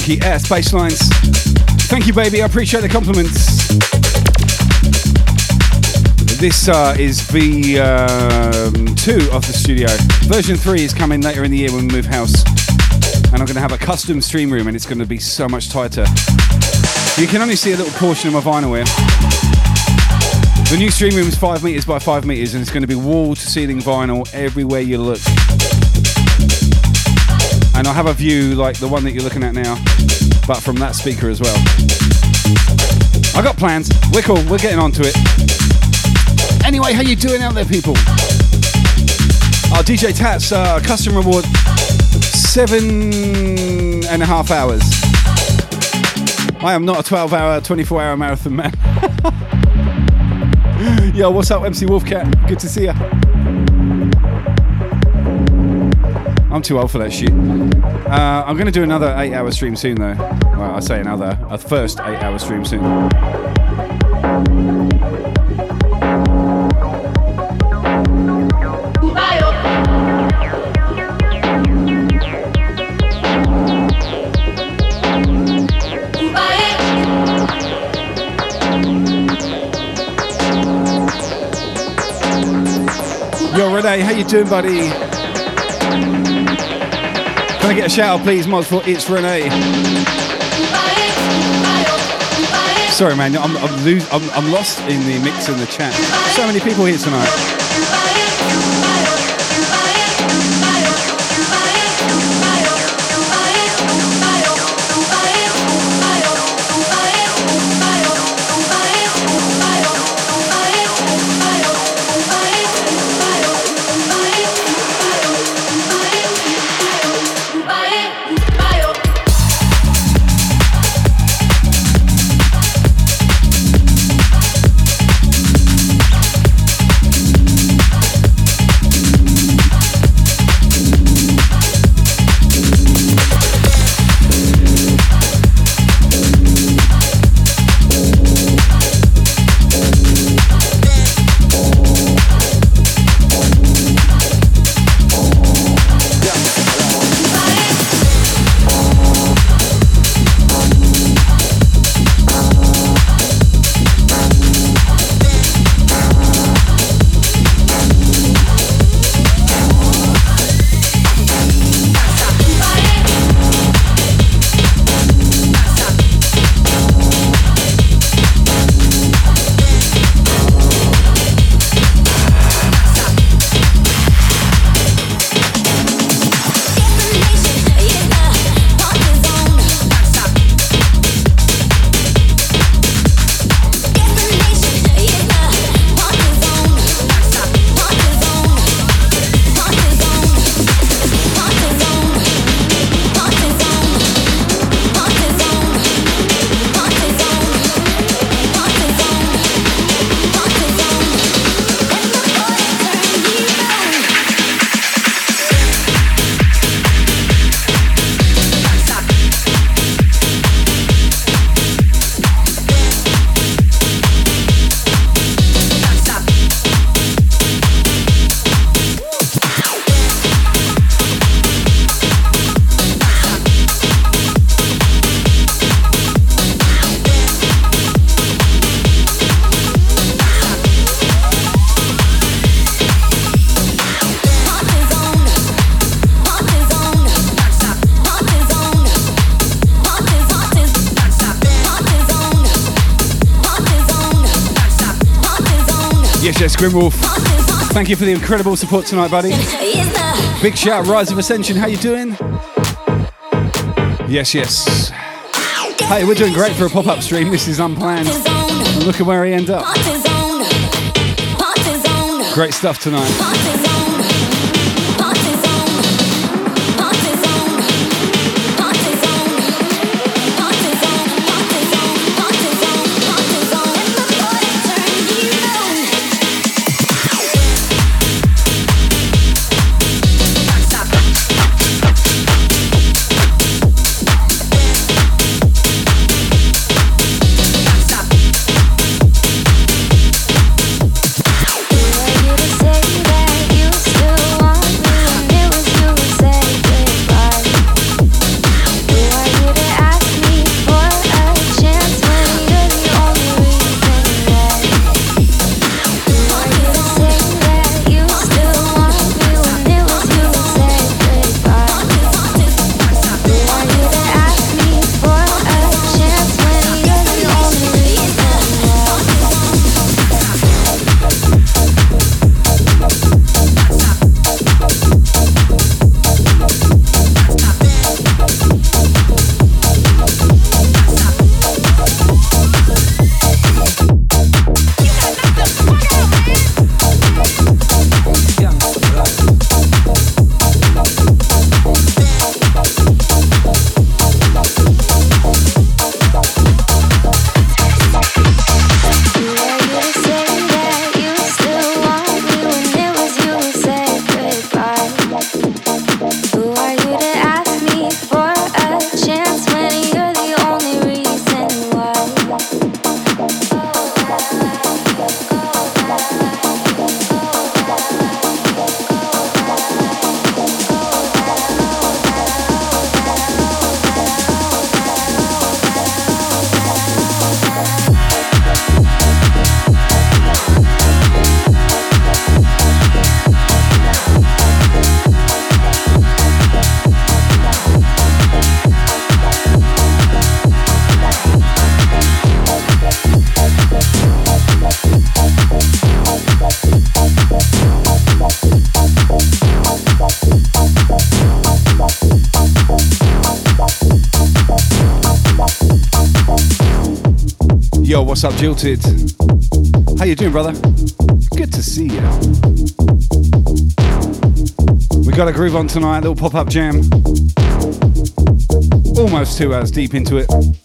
Funky lines. Thank you, baby. I appreciate the compliments. This uh, is V2 um, of the studio. Version 3 is coming later in the year when we move house. And I'm going to have a custom stream room and it's going to be so much tighter. You can only see a little portion of my vinyl here. The new stream room is 5 metres by 5 metres and it's going to be wall to ceiling vinyl everywhere you look. And I'll have a view like the one that you're looking at now, but from that speaker as well. I got plans. We're cool. We're getting onto it. Anyway, how you doing out there, people? Our DJ Tats uh, custom reward seven and a half hours. I am not a 12 hour, 24 hour marathon man. Yo, what's up, MC Wolfcat? Good to see ya. I'm too old for that shit. Uh, I'm going to do another eight hour stream soon, though. Well, I say another, a first eight hour stream soon. Yo, Renee, how you doing, buddy? Can I get a shout out, please, mods, for It's Renee? Sorry, man, I'm, I'm, I'm, I'm lost in the mix in the chat. So many people here tonight. Yes, yes, Grimwolf. Thank you for the incredible support tonight, buddy. Big shout, Rise of Ascension. How you doing? Yes, yes. Hey, we're doing great for a pop-up stream. This is unplanned. Look at where we end up. Great stuff tonight. What's up, Jilted? How you doing, brother? Good to see you. We got a groove on tonight, little pop-up jam. Almost two hours deep into it.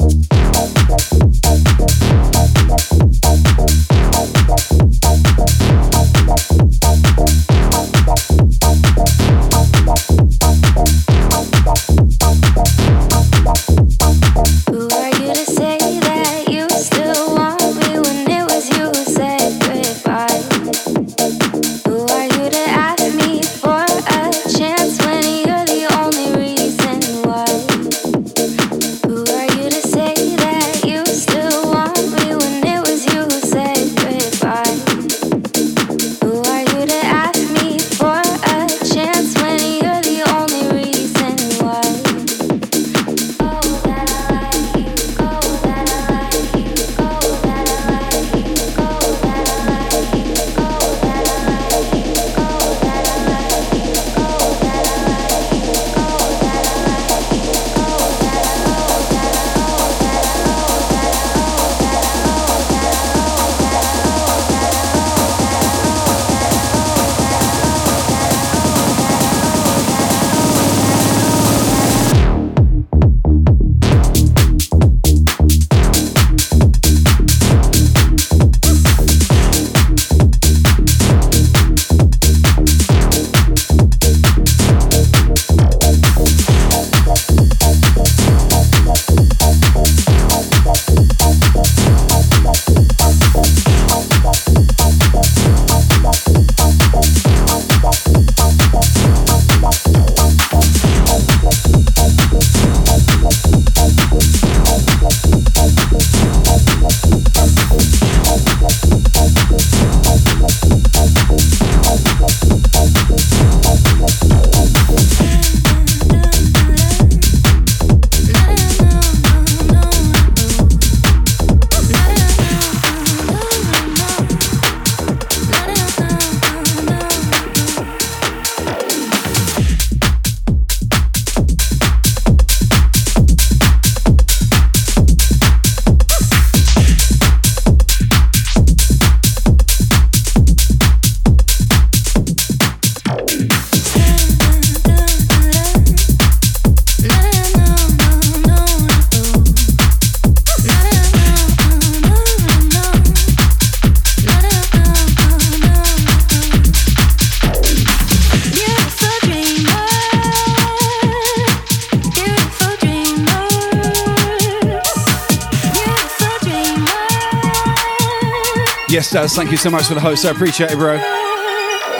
Yes, thank you so much for the host. I appreciate it, bro.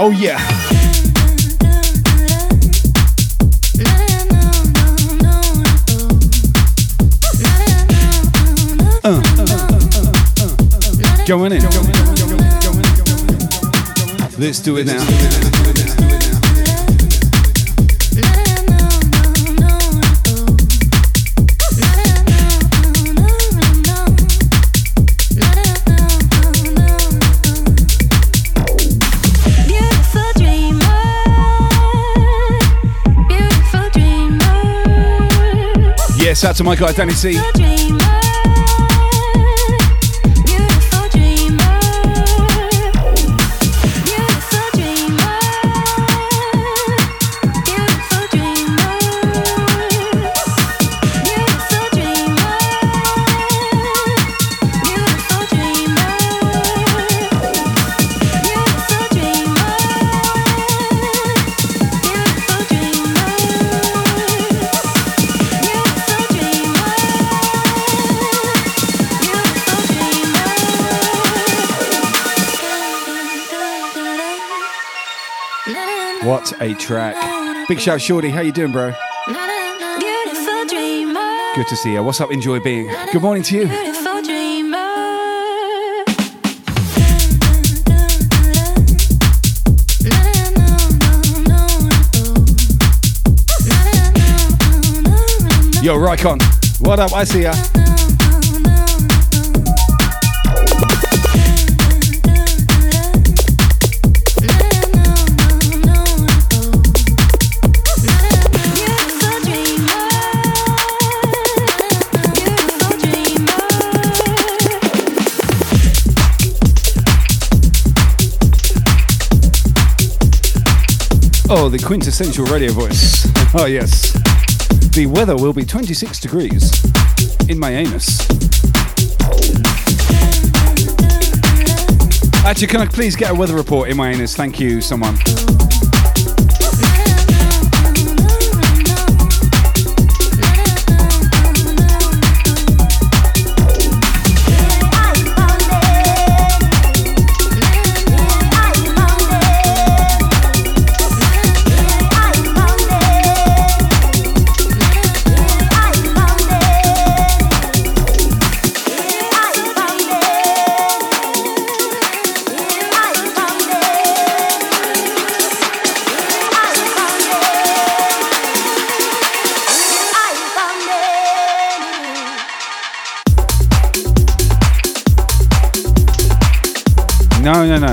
Oh, yeah. Uh, Going in. Let's do it now. Out to my guy, Danny C. What a track. Big shout, Shorty. How you doing, bro? Good to see you. What's up, Enjoy Being? Good morning to you. Yo, Rycon. What up? I see ya. Oh, the quintessential radio voice. Oh, yes. The weather will be 26 degrees in my anus. Actually, can I please get a weather report in my anus? Thank you, someone.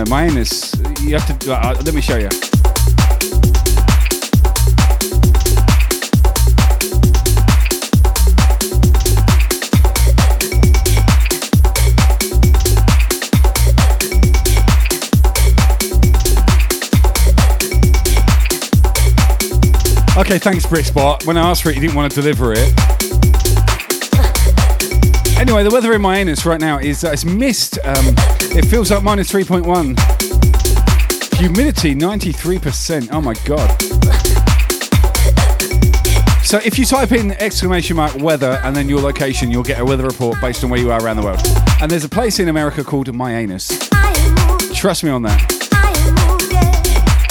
My anus. You have to. Uh, let me show you. Okay, thanks, Brickspot. When I asked for it, you didn't want to deliver it. Anyway, the weather in my anus right now is uh, it's mist. Um, it feels like minus 3.1. Humidity 93%. Oh my god. So if you type in exclamation mark weather and then your location, you'll get a weather report based on where you are around the world. And there's a place in America called My Anus. Trust me on that.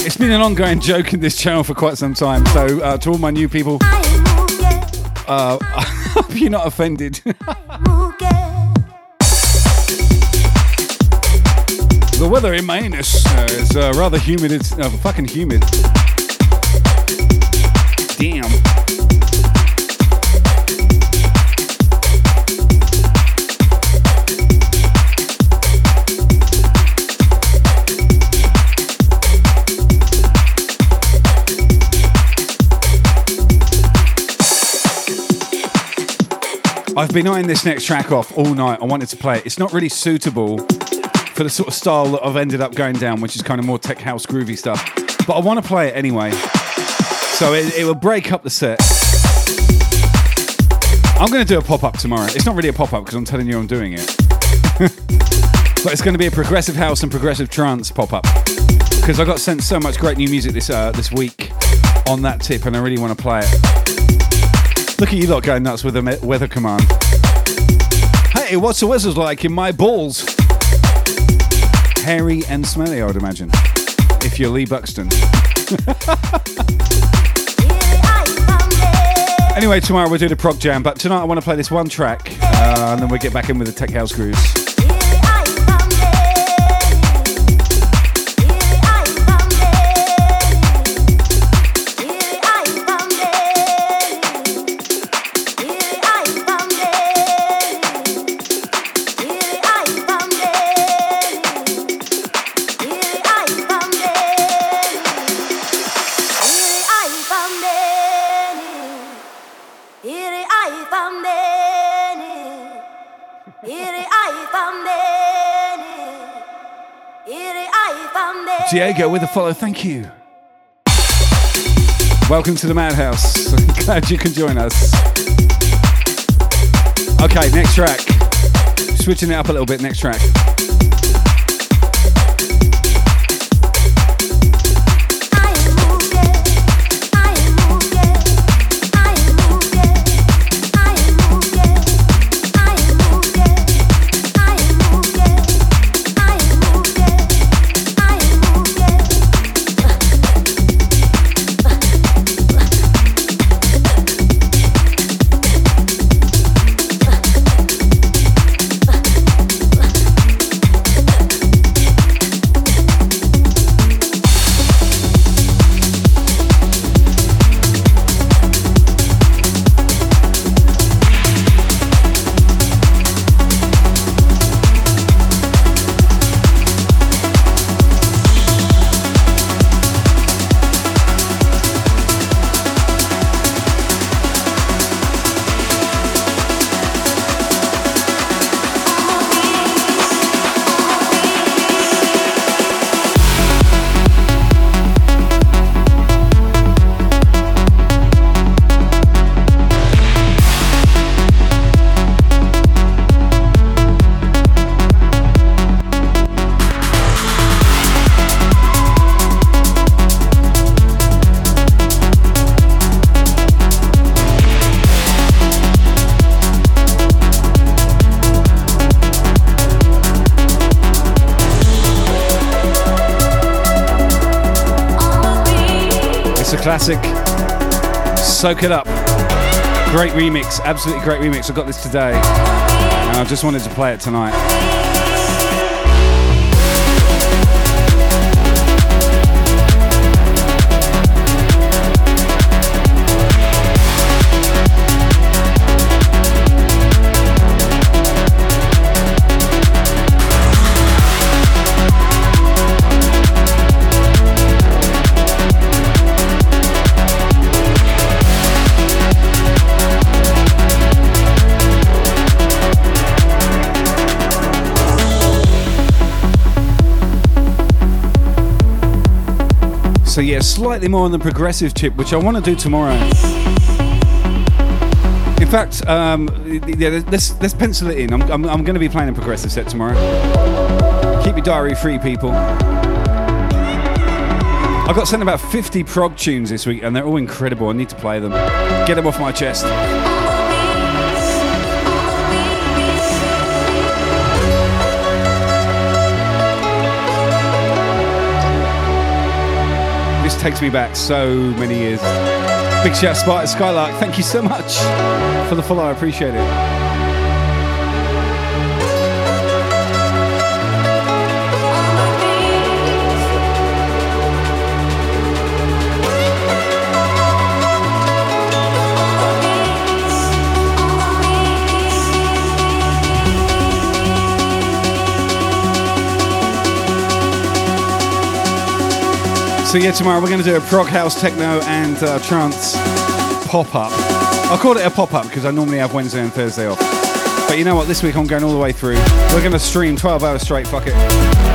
It's been an ongoing joke in this channel for quite some time. So uh, to all my new people, uh, I hope you're not offended. the weather in my anus uh, is uh, rather humid. It's uh, fucking humid. Damn. I've been eyeing this next track off all night. I wanted to play it. It's not really suitable for the sort of style that I've ended up going down, which is kind of more tech house groovy stuff. But I want to play it anyway. So it, it will break up the set. I'm going to do a pop up tomorrow. It's not really a pop up because I'm telling you I'm doing it. but it's going to be a progressive house and progressive trance pop up because I got sent so much great new music this uh, this week on that tip, and I really want to play it. Look at you lot going nuts with the weather command. Hey, what's the weather like in my balls? Hairy and smelly, I would imagine. If you're Lee Buxton. anyway, tomorrow we'll do the prog jam, but tonight I want to play this one track, uh, and then we'll get back in with the tech house grooves. Diego with a follow, thank you. Welcome to the Madhouse. Glad you can join us. Okay, next track. Switching it up a little bit, next track. Soak it up. Great remix, absolutely great remix. I got this today, and I just wanted to play it tonight. So yeah, slightly more on the progressive chip, which I want to do tomorrow. In fact, um, yeah, let's let's pencil it in. I'm, I'm, I'm going to be playing a progressive set tomorrow. Keep your diary free, people. I got sent about 50 prog tunes this week, and they're all incredible. I need to play them. Get them off my chest. Takes me back so many years. Big shout Sparta Skylark, thank you so much for the follow, I appreciate it. So yeah, tomorrow we're going to do a prog house, techno, and uh, trance pop up. I'll call it a pop up because I normally have Wednesday and Thursday off. But you know what? This week I'm going all the way through. We're going to stream 12 hours straight. Fuck it.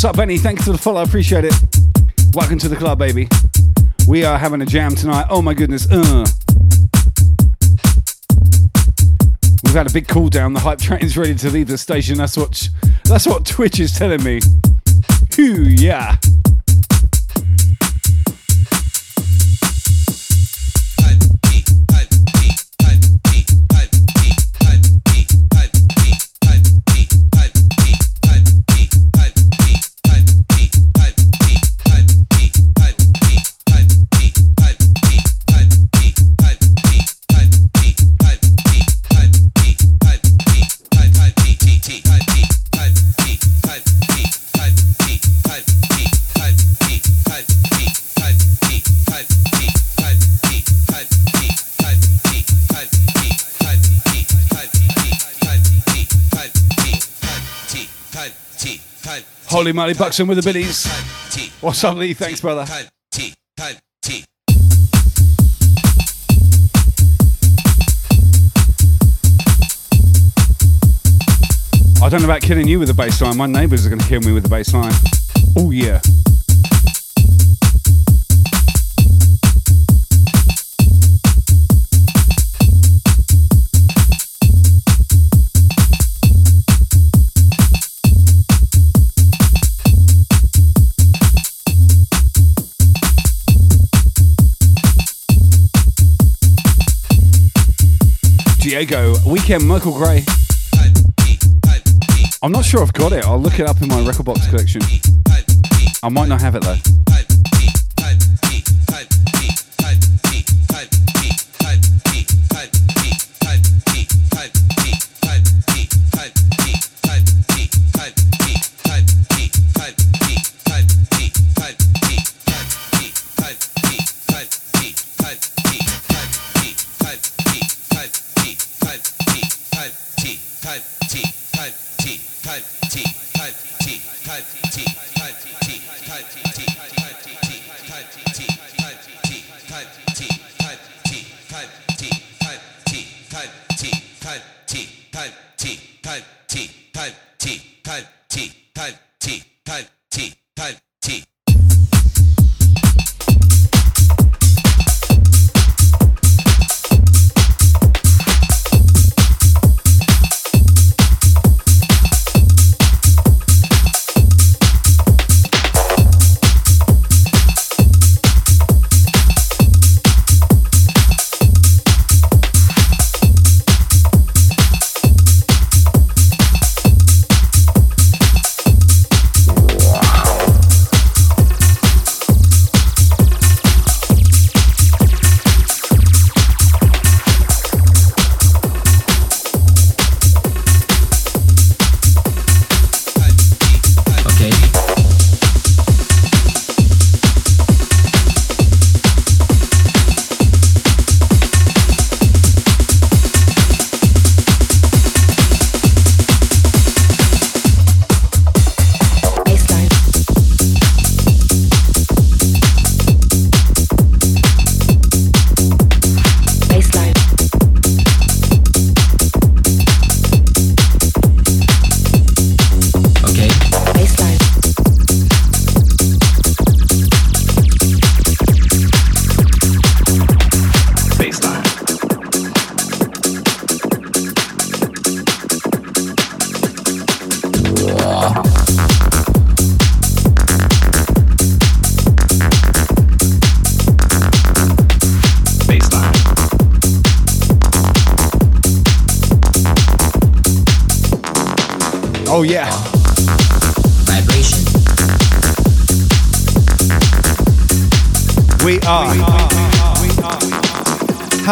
What's up, Benny? Thanks for the follow. I appreciate it. Welcome to the club, baby. We are having a jam tonight. Oh my goodness. Uh. We've had a big cool down. The hype train's ready to leave the station. That's what that's what Twitch is telling me. Hoo yeah. lovely Marley Buxton with the Billies. What's up, Lee? Thanks, brother. I don't know about killing you with the bass line. My neighbours are going to kill me with the bass line. Oh, yeah. Diego, Weekend, Michael Gray. I'm not sure I've got it. I'll look it up in my record box collection. I might not have it though.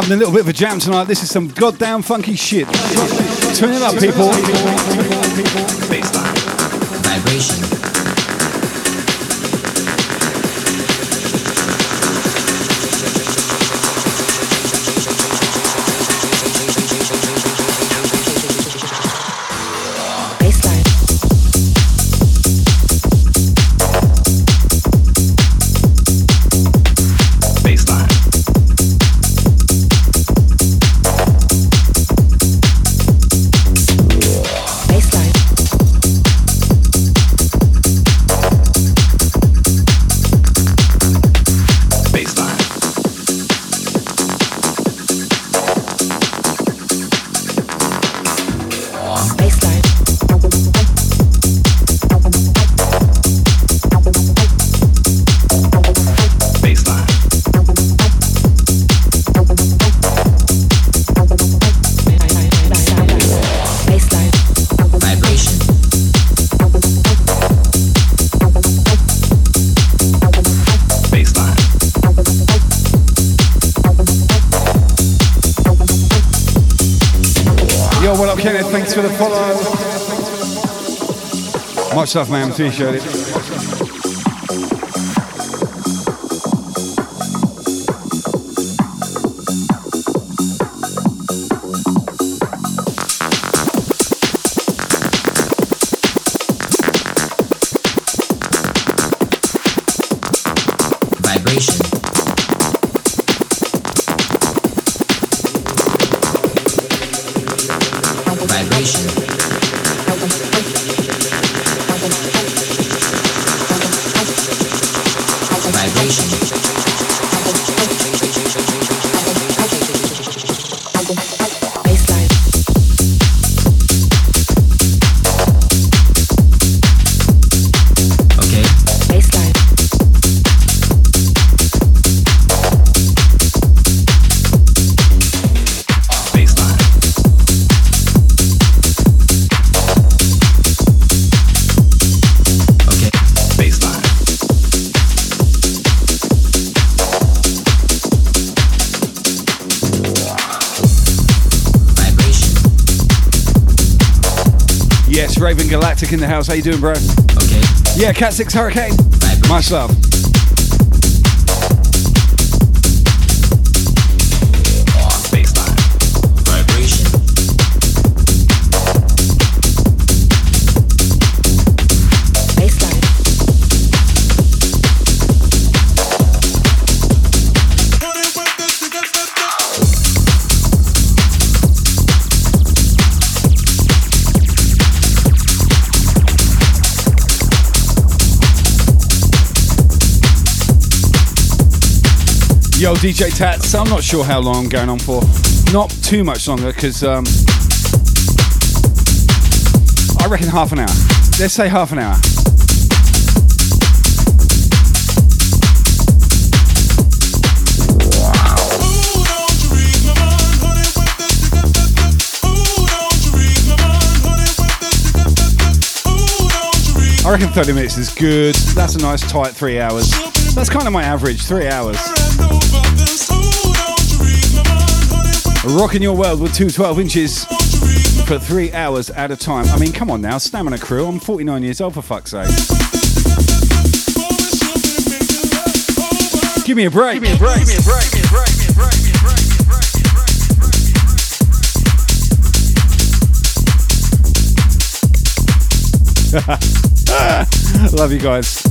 Having a little bit of a jam tonight. This is some goddamn funky shit. Turn it up, people. For the follow. Much love, man. Appreciate it. In the house. How you doing, bro? Okay. Yeah, Cat Six Hurricane. Much love. Yo, DJ Tats. I'm not sure how long I'm going on for. Not too much longer, because um, I reckon half an hour. Let's say half an hour. I reckon 30 minutes is good. That's a nice tight three hours. That's kind of my average, three hours. Rocking your world with two 12 inches for three hours at a time. I mean, come on now, stamina crew. I'm 49 years old for fuck's sake. Give me a break. Give me a break. Give me a break. Give me a break. Give me a break. Give me a break. Love you guys.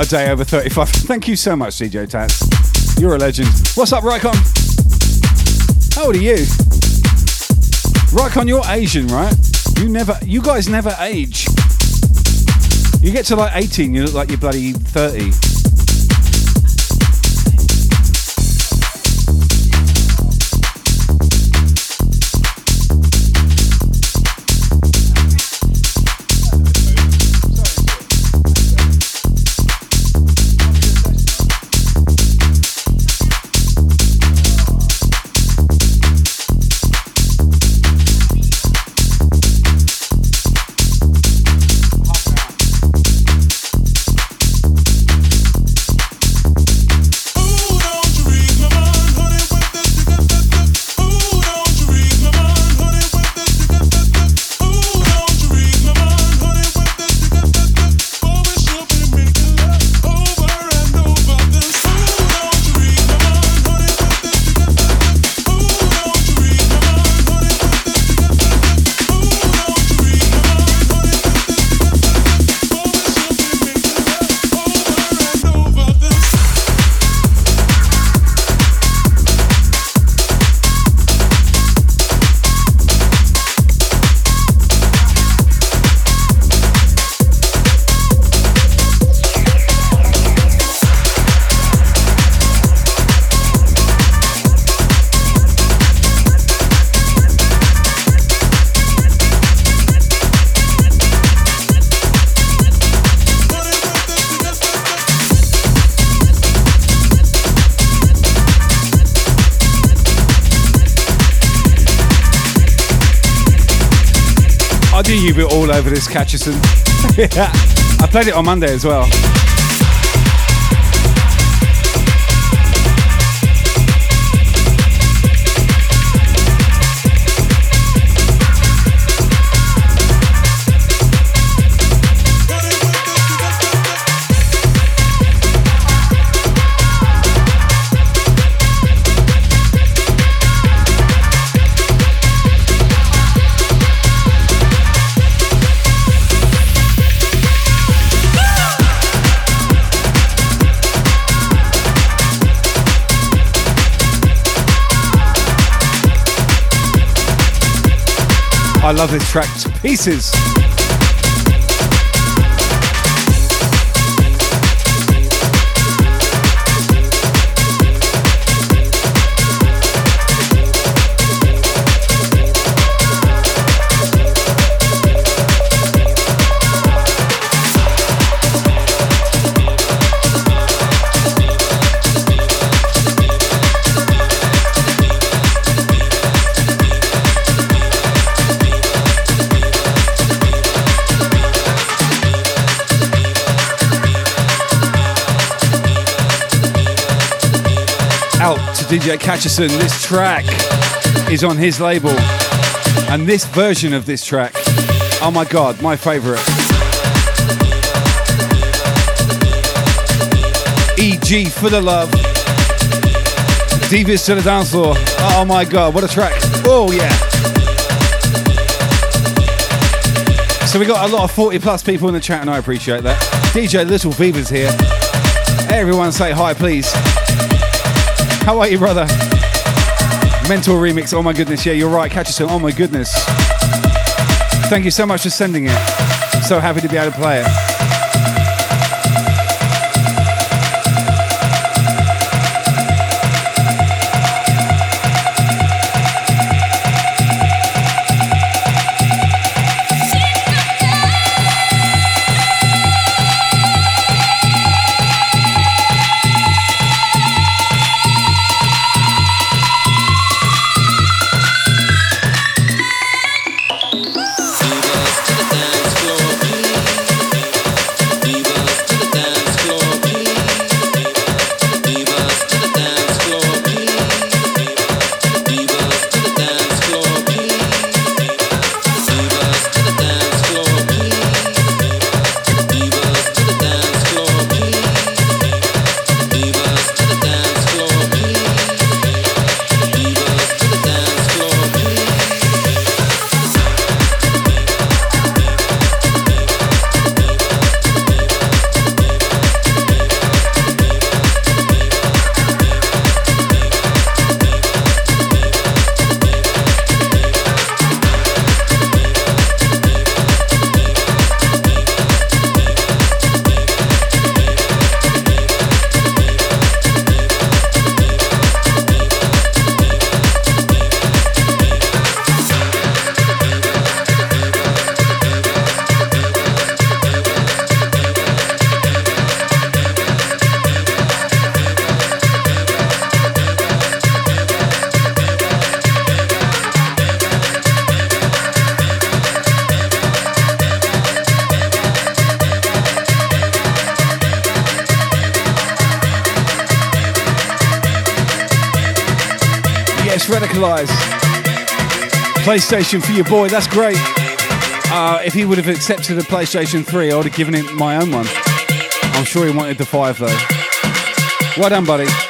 A day over 35. Thank you so much, DJ Tats. You're a legend. What's up, Rycon? How old are you? Rycon, you're Asian, right? You never, you guys never age. You get to like 18, you look like you're bloody 30. Over this Catcherson. yeah. I played it on Monday as well. I love this track to pieces. DJ Catcherson. This track is on his label. And this version of this track, oh my god, my favorite. EG for the love. Divas to the dance floor. Oh my god, what a track. Oh yeah. So we got a lot of 40 plus people in the chat and I appreciate that. DJ Little Beaver's here. Everyone say hi please. How are you brother? Mental remix, oh my goodness, yeah you're right, catch us oh my goodness. Thank you so much for sending it. I'm so happy to be able to play it. Yes, PlayStation for your boy, that's great. Uh, if he would have accepted a PlayStation 3, I would have given him my own one. I'm sure he wanted the 5 though. Well done, buddy.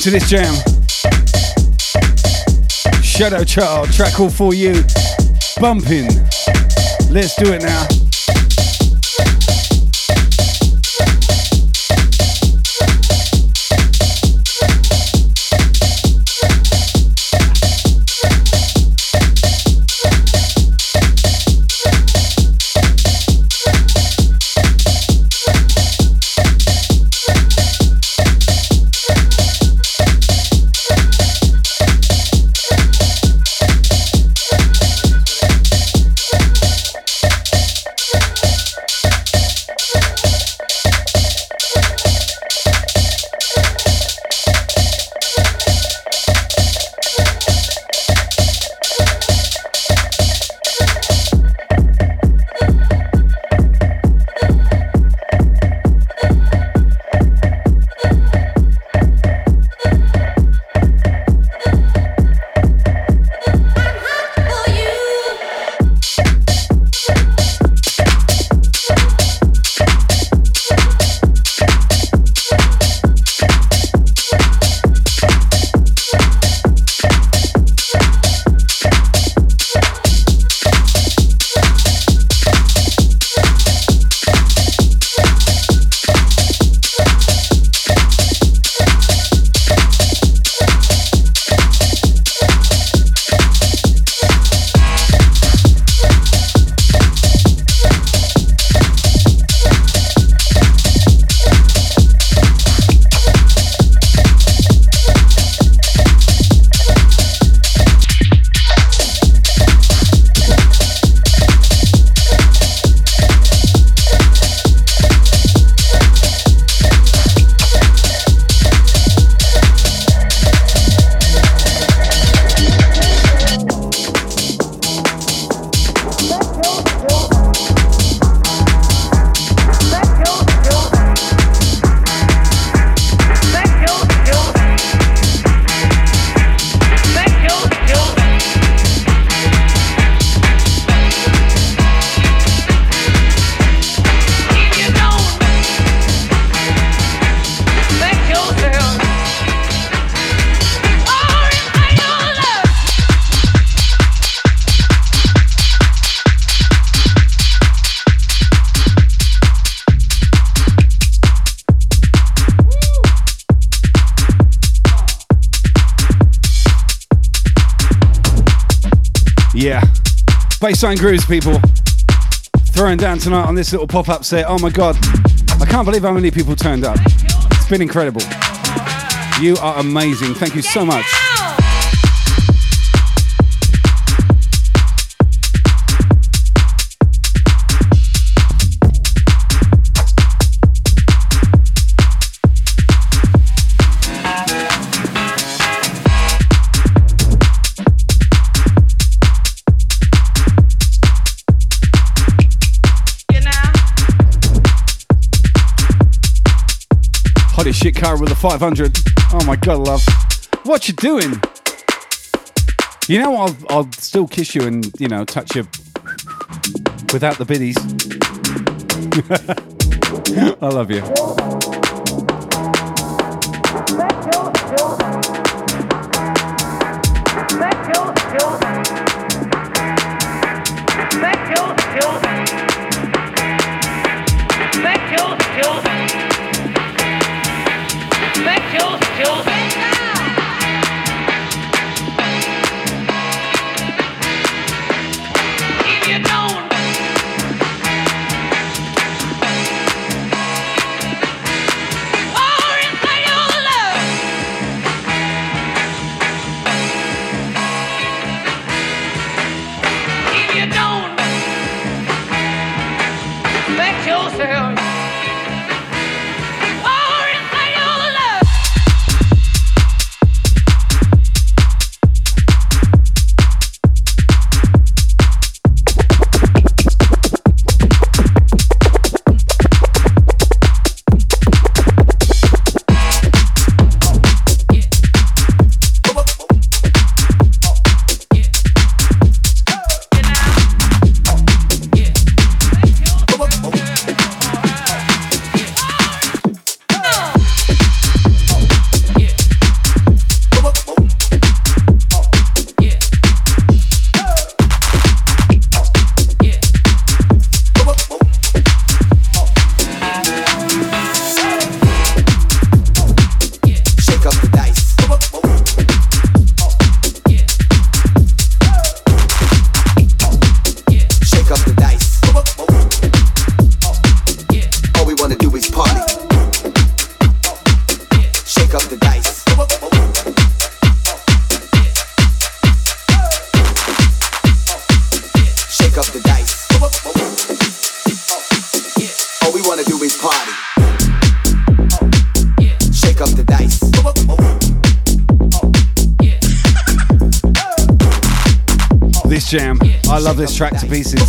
Into this jam. Shadow Child, track all for you. Bumping. Let's do it now. Baseline grooves, people. Throwing down tonight on this little pop up set. Oh my god. I can't believe how many people turned up. It's been incredible. You are amazing. Thank you so much. Car with a 500. Oh my god, love. What you doing? You know, I'll, I'll still kiss you and, you know, touch you without the biddies. I love you. This track to pieces.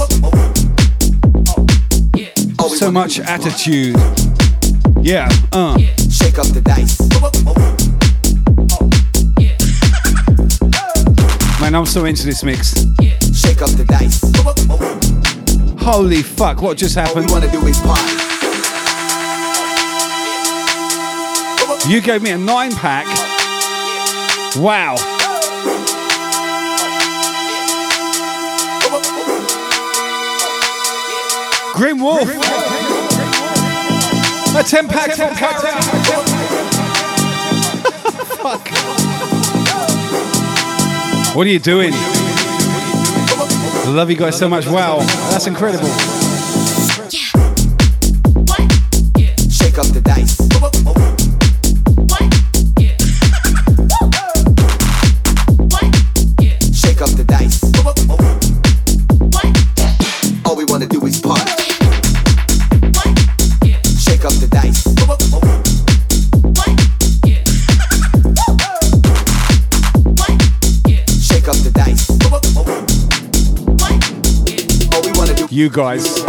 So much attitude. Yeah, uh. Shake up the dice. Man, I'm so into this mix. Shake up the dice. Holy fuck, what just happened? All we wanna do is party. You gave me a nine pack. Wow. Grim Wolf. A 10 pack from Cara. Fuck. What are you doing? Love you guys so much. Wow, that's incredible. You guys.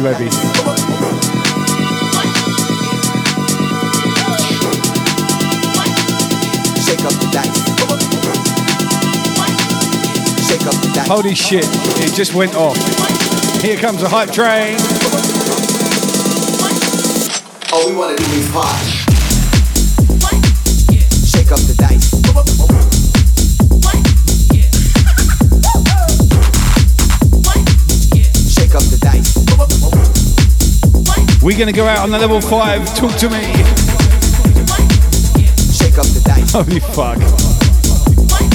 The dice. Holy shit, it just went off. Here comes a hype train. All we wanna do is party. We're gonna go out on the level five. Talk to me. Shake up the dice. Holy fuck.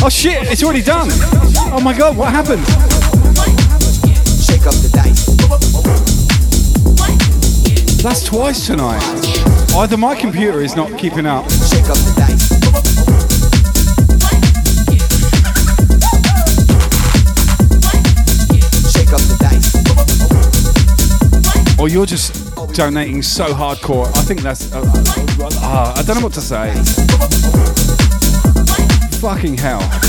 Oh shit, it's already done. Oh my god, what happened? Shake up the dice. That's twice tonight. Oh, Either my computer is not keeping up. Shake up the dice. Shake up the dice. Or you're just donating so hardcore. I think that's. Uh, uh, I don't know what to say. Fucking hell.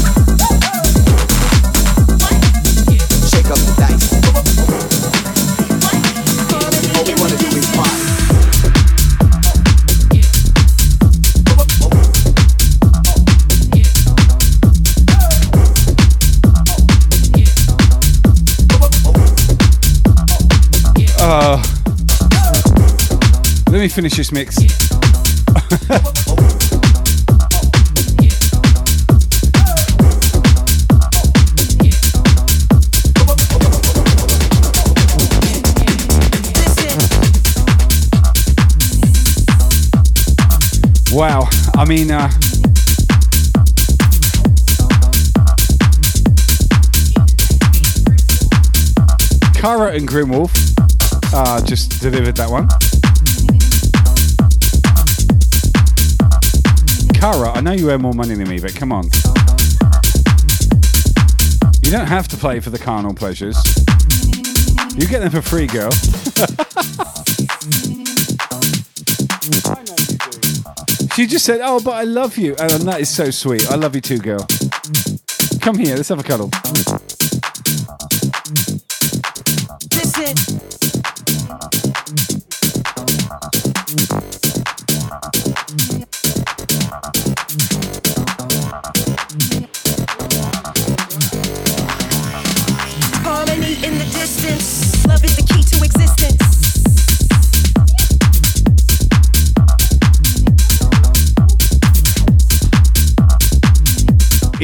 Me finish this mix. wow. I mean, uh, and Grimwolf uh, just delivered that one. Cara, I know you earn more money than me, but come on. You don't have to play for the carnal pleasures. You get them for free, girl. she just said, Oh, but I love you. And that is so sweet. I love you too, girl. Come here, let's have a cuddle.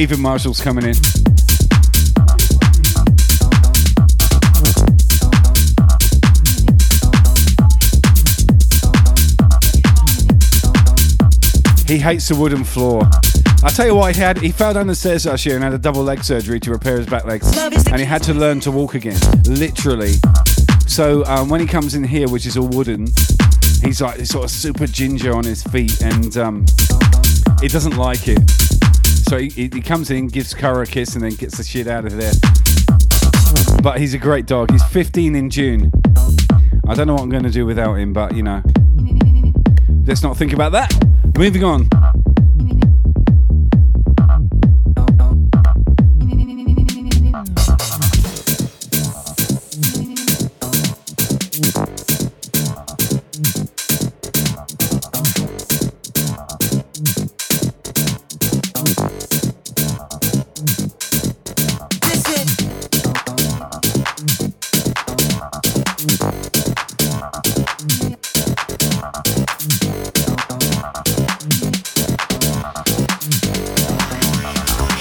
Even Marshall's coming in. He hates the wooden floor. I tell you what, he had he fell down the stairs last year and had a double leg surgery to repair his back legs, and he had to learn to walk again, literally. So um, when he comes in here, which is all wooden, he's like sort of super ginger on his feet, and um, he doesn't like it. So he, he comes in, gives Kara a kiss, and then gets the shit out of there. But he's a great dog. He's 15 in June. I don't know what I'm going to do without him, but you know, let's not think about that. Moving on.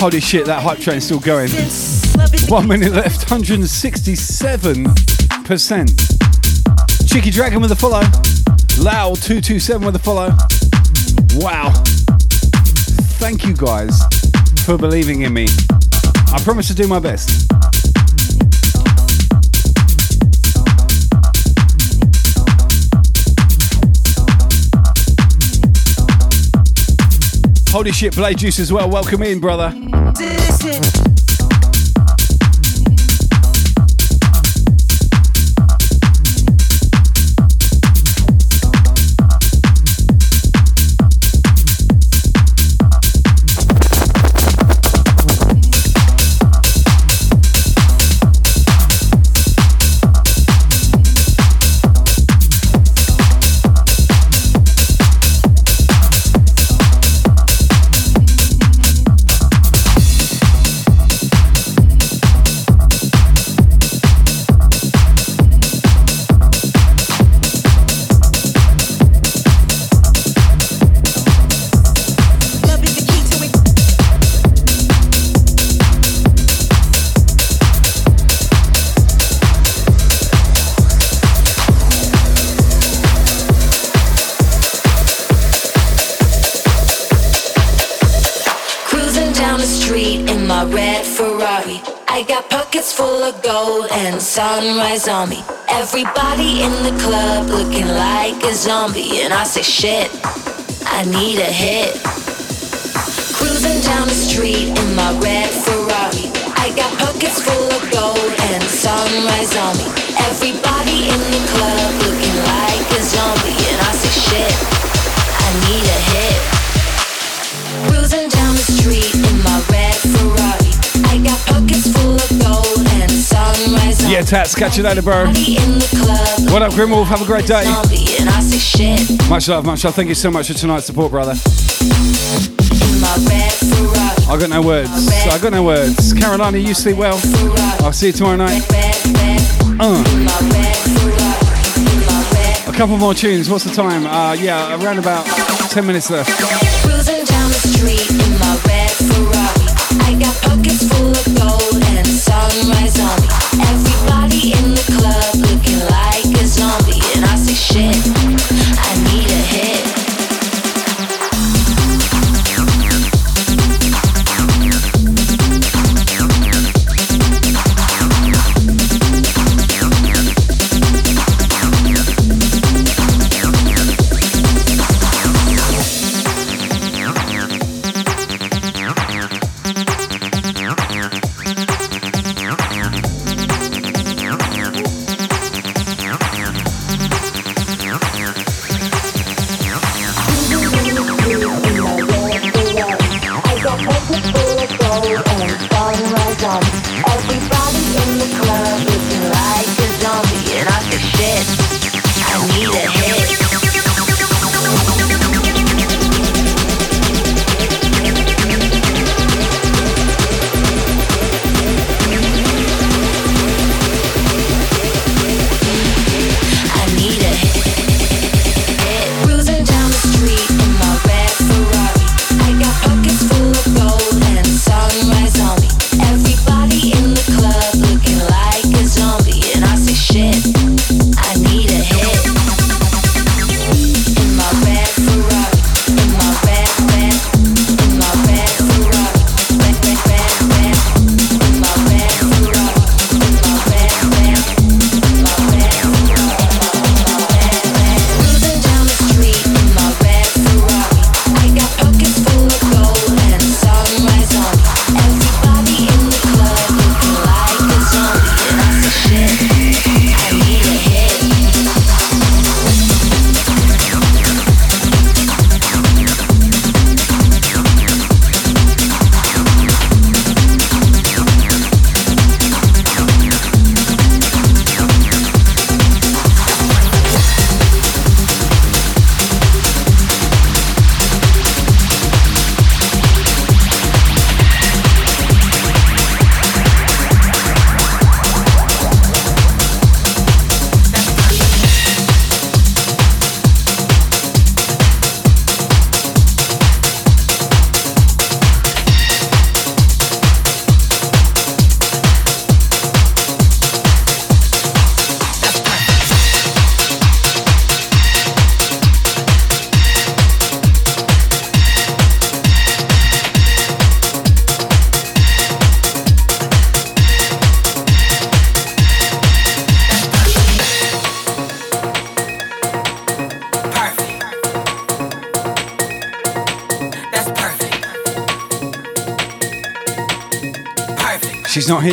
Holy shit, that hype train's still going. One minute left, 167%. Cheeky Dragon with a follow. Lau227 with a follow. Wow. Thank you guys for believing in me. I promise to do my best. Holy shit, Blade Juice as well. Welcome in, brother. Of sunrise on me. Everybody in the club looking like a zombie, and I say, shit, I need a hit. Cruising down the street in my red Ferrari. I got pockets full of gold and sunrise on me. Everybody in the club looking like a zombie, and I say, shit, I need a hit. Cruising down the street in my red Ferrari. I got pockets full of gold Yeah, Tats, catch you later, bro. What up, Grimwolf? Have a great day. Much love, much love. Thank you so much for tonight's support, brother. I got no words. I got no words. Carolina, you sleep well. I'll see you tomorrow night. Uh. A couple more tunes. What's the time? Uh, yeah, around about 10 minutes left. Cruising down the street in my red Ferrari. I got pockets full of gold shit,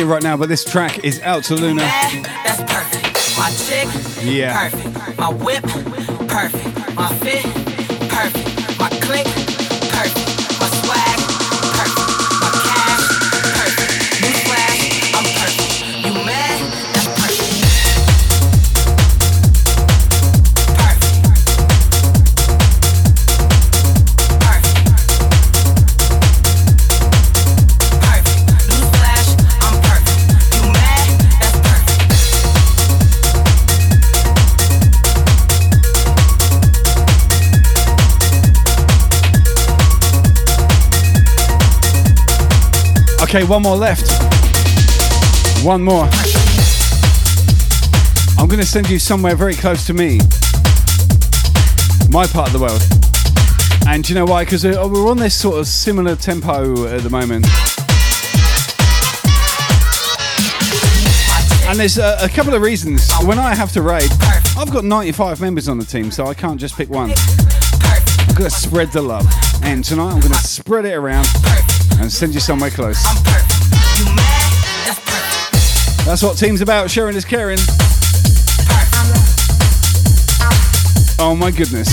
Here right now, but this track is out to Luna. That's perfect. My chick, Yeah. perfect. My whip, perfect. My fit, Okay, one more left. One more. I'm going to send you somewhere very close to me. My part of the world. And you know why? Because we're on this sort of similar tempo at the moment. And there's a, a couple of reasons. When I have to raid, I've got 95 members on the team, so I can't just pick one. I've got to spread the love. And tonight I'm going to spread it around and send you somewhere close. That's what team's about. Sharing is caring. Oh my goodness.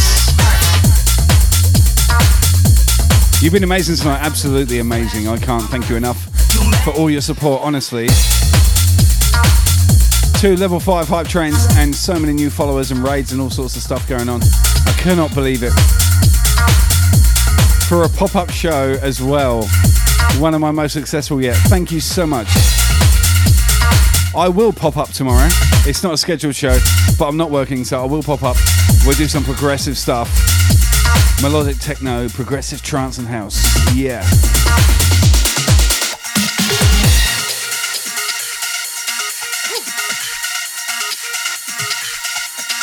You've been amazing tonight. Absolutely amazing. I can't thank you enough for all your support, honestly. Two level 5 hype trains and so many new followers and raids and all sorts of stuff going on. I cannot believe it. For a pop up show as well. One of my most successful yet. Thank you so much. I will pop up tomorrow. It's not a scheduled show, but I'm not working, so I will pop up. We'll do some progressive stuff melodic techno, progressive trance, and house. Yeah.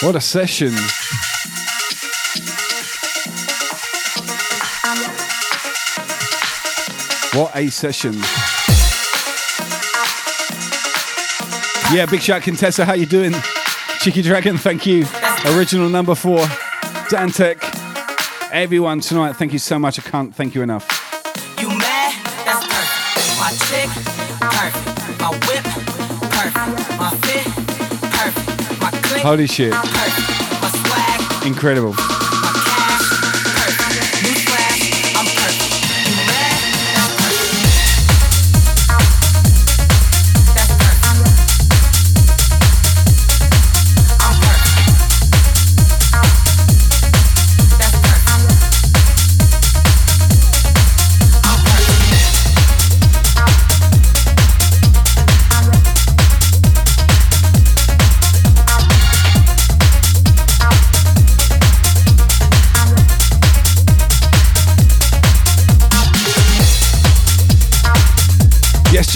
What a session. What a session. Yeah, big shout Contessa, how you doing? Cheeky Dragon, thank you. Original number four. Dantec. Everyone tonight, thank you so much. I can't thank you enough. You mad? That's perfect. My chick, perfect. My whip, perfect. My fit, perfect. My click, Holy shit. perfect. My swag, Incredible.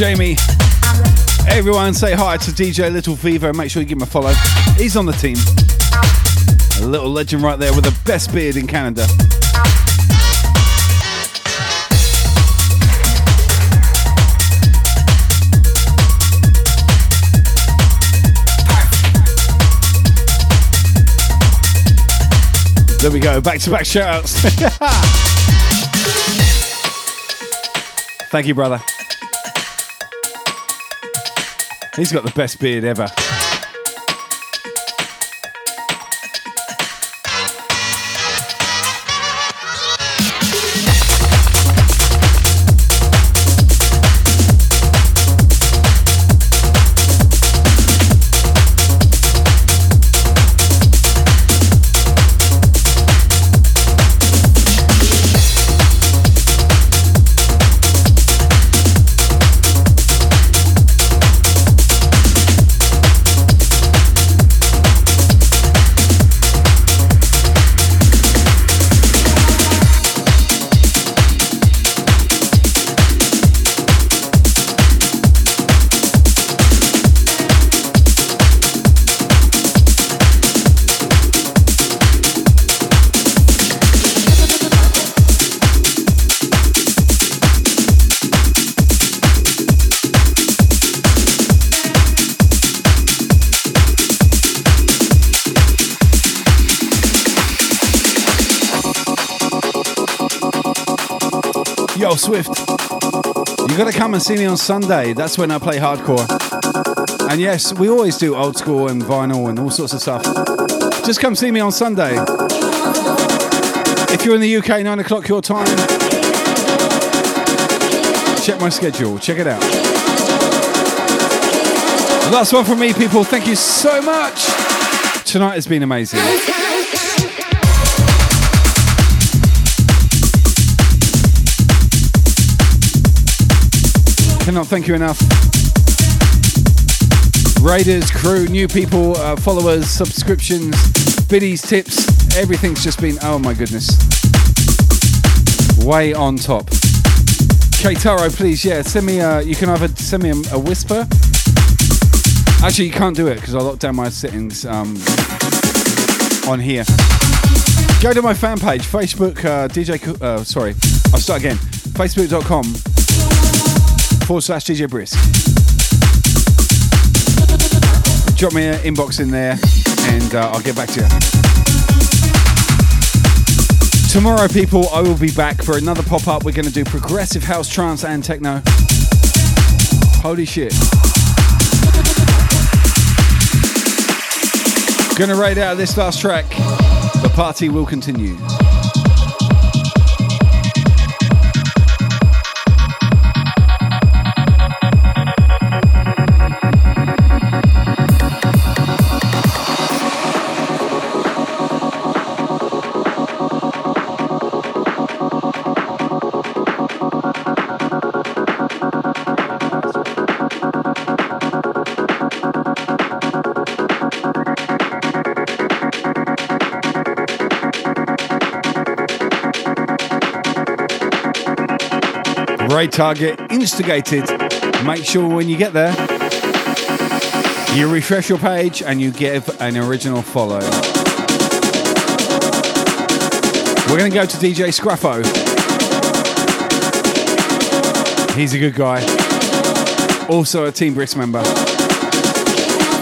Jamie. Everyone say hi to DJ Little Fever. Make sure you give him a follow. He's on the team. A little legend right there with the best beard in Canada. There we go. Back to back shout outs. Thank you, brother. He's got the best beard ever. Gotta see me on Sunday. That's when I play hardcore. And yes, we always do old school and vinyl and all sorts of stuff. Just come see me on Sunday. If you're in the UK, 9 o'clock your time, check my schedule. Check it out. Last one from me, people. Thank you so much. Tonight has been amazing. Cannot thank you enough. Raiders, crew, new people, uh, followers, subscriptions, biddies, tips, everything's just been, oh my goodness. Way on top. Keitaro, please, yeah, send me a, you can either send me a, a whisper. Actually, you can't do it because I locked down my settings um, on here. Go to my fan page, Facebook, uh, DJ, uh, sorry, I'll start again. Facebook.com forward slash DJ Brisk. drop me an inbox in there and uh, I'll get back to you. Tomorrow, people, I will be back for another pop up. We're going to do progressive house, trance, and techno. Holy shit. Gonna raid out this last track. The party will continue. Great target, instigated. Make sure when you get there, you refresh your page and you give an original follow. We're going to go to DJ Scruffo. He's a good guy. Also a Team Brisk member.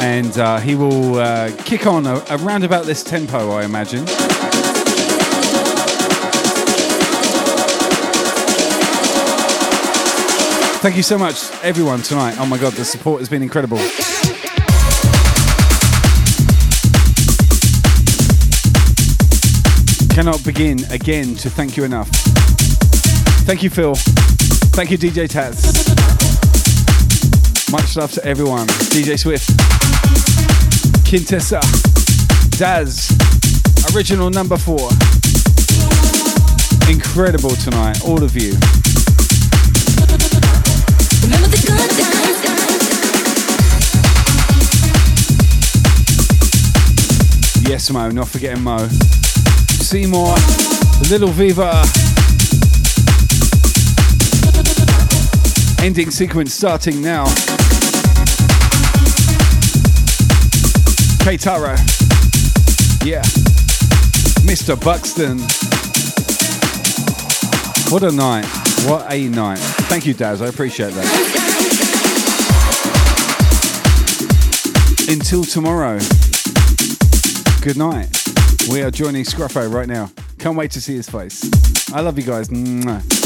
And uh, he will uh, kick on around about this tempo, I imagine. Thank you so much, everyone, tonight. Oh my god, the support has been incredible. Cannot begin again to thank you enough. Thank you, Phil. Thank you, DJ Tats. Much love to everyone. DJ Swift, Quintessa, Daz, original number four. Incredible tonight, all of you. Yes, Mo, not forgetting Mo. Seymour, Little Viva. Ending sequence starting now. Keitaro. Yeah. Mr. Buxton. What a night. What a night. Thank you, Daz. I appreciate that. Until tomorrow. Good night. We are joining Scruffo right now. Can't wait to see his face. I love you guys. Mwah.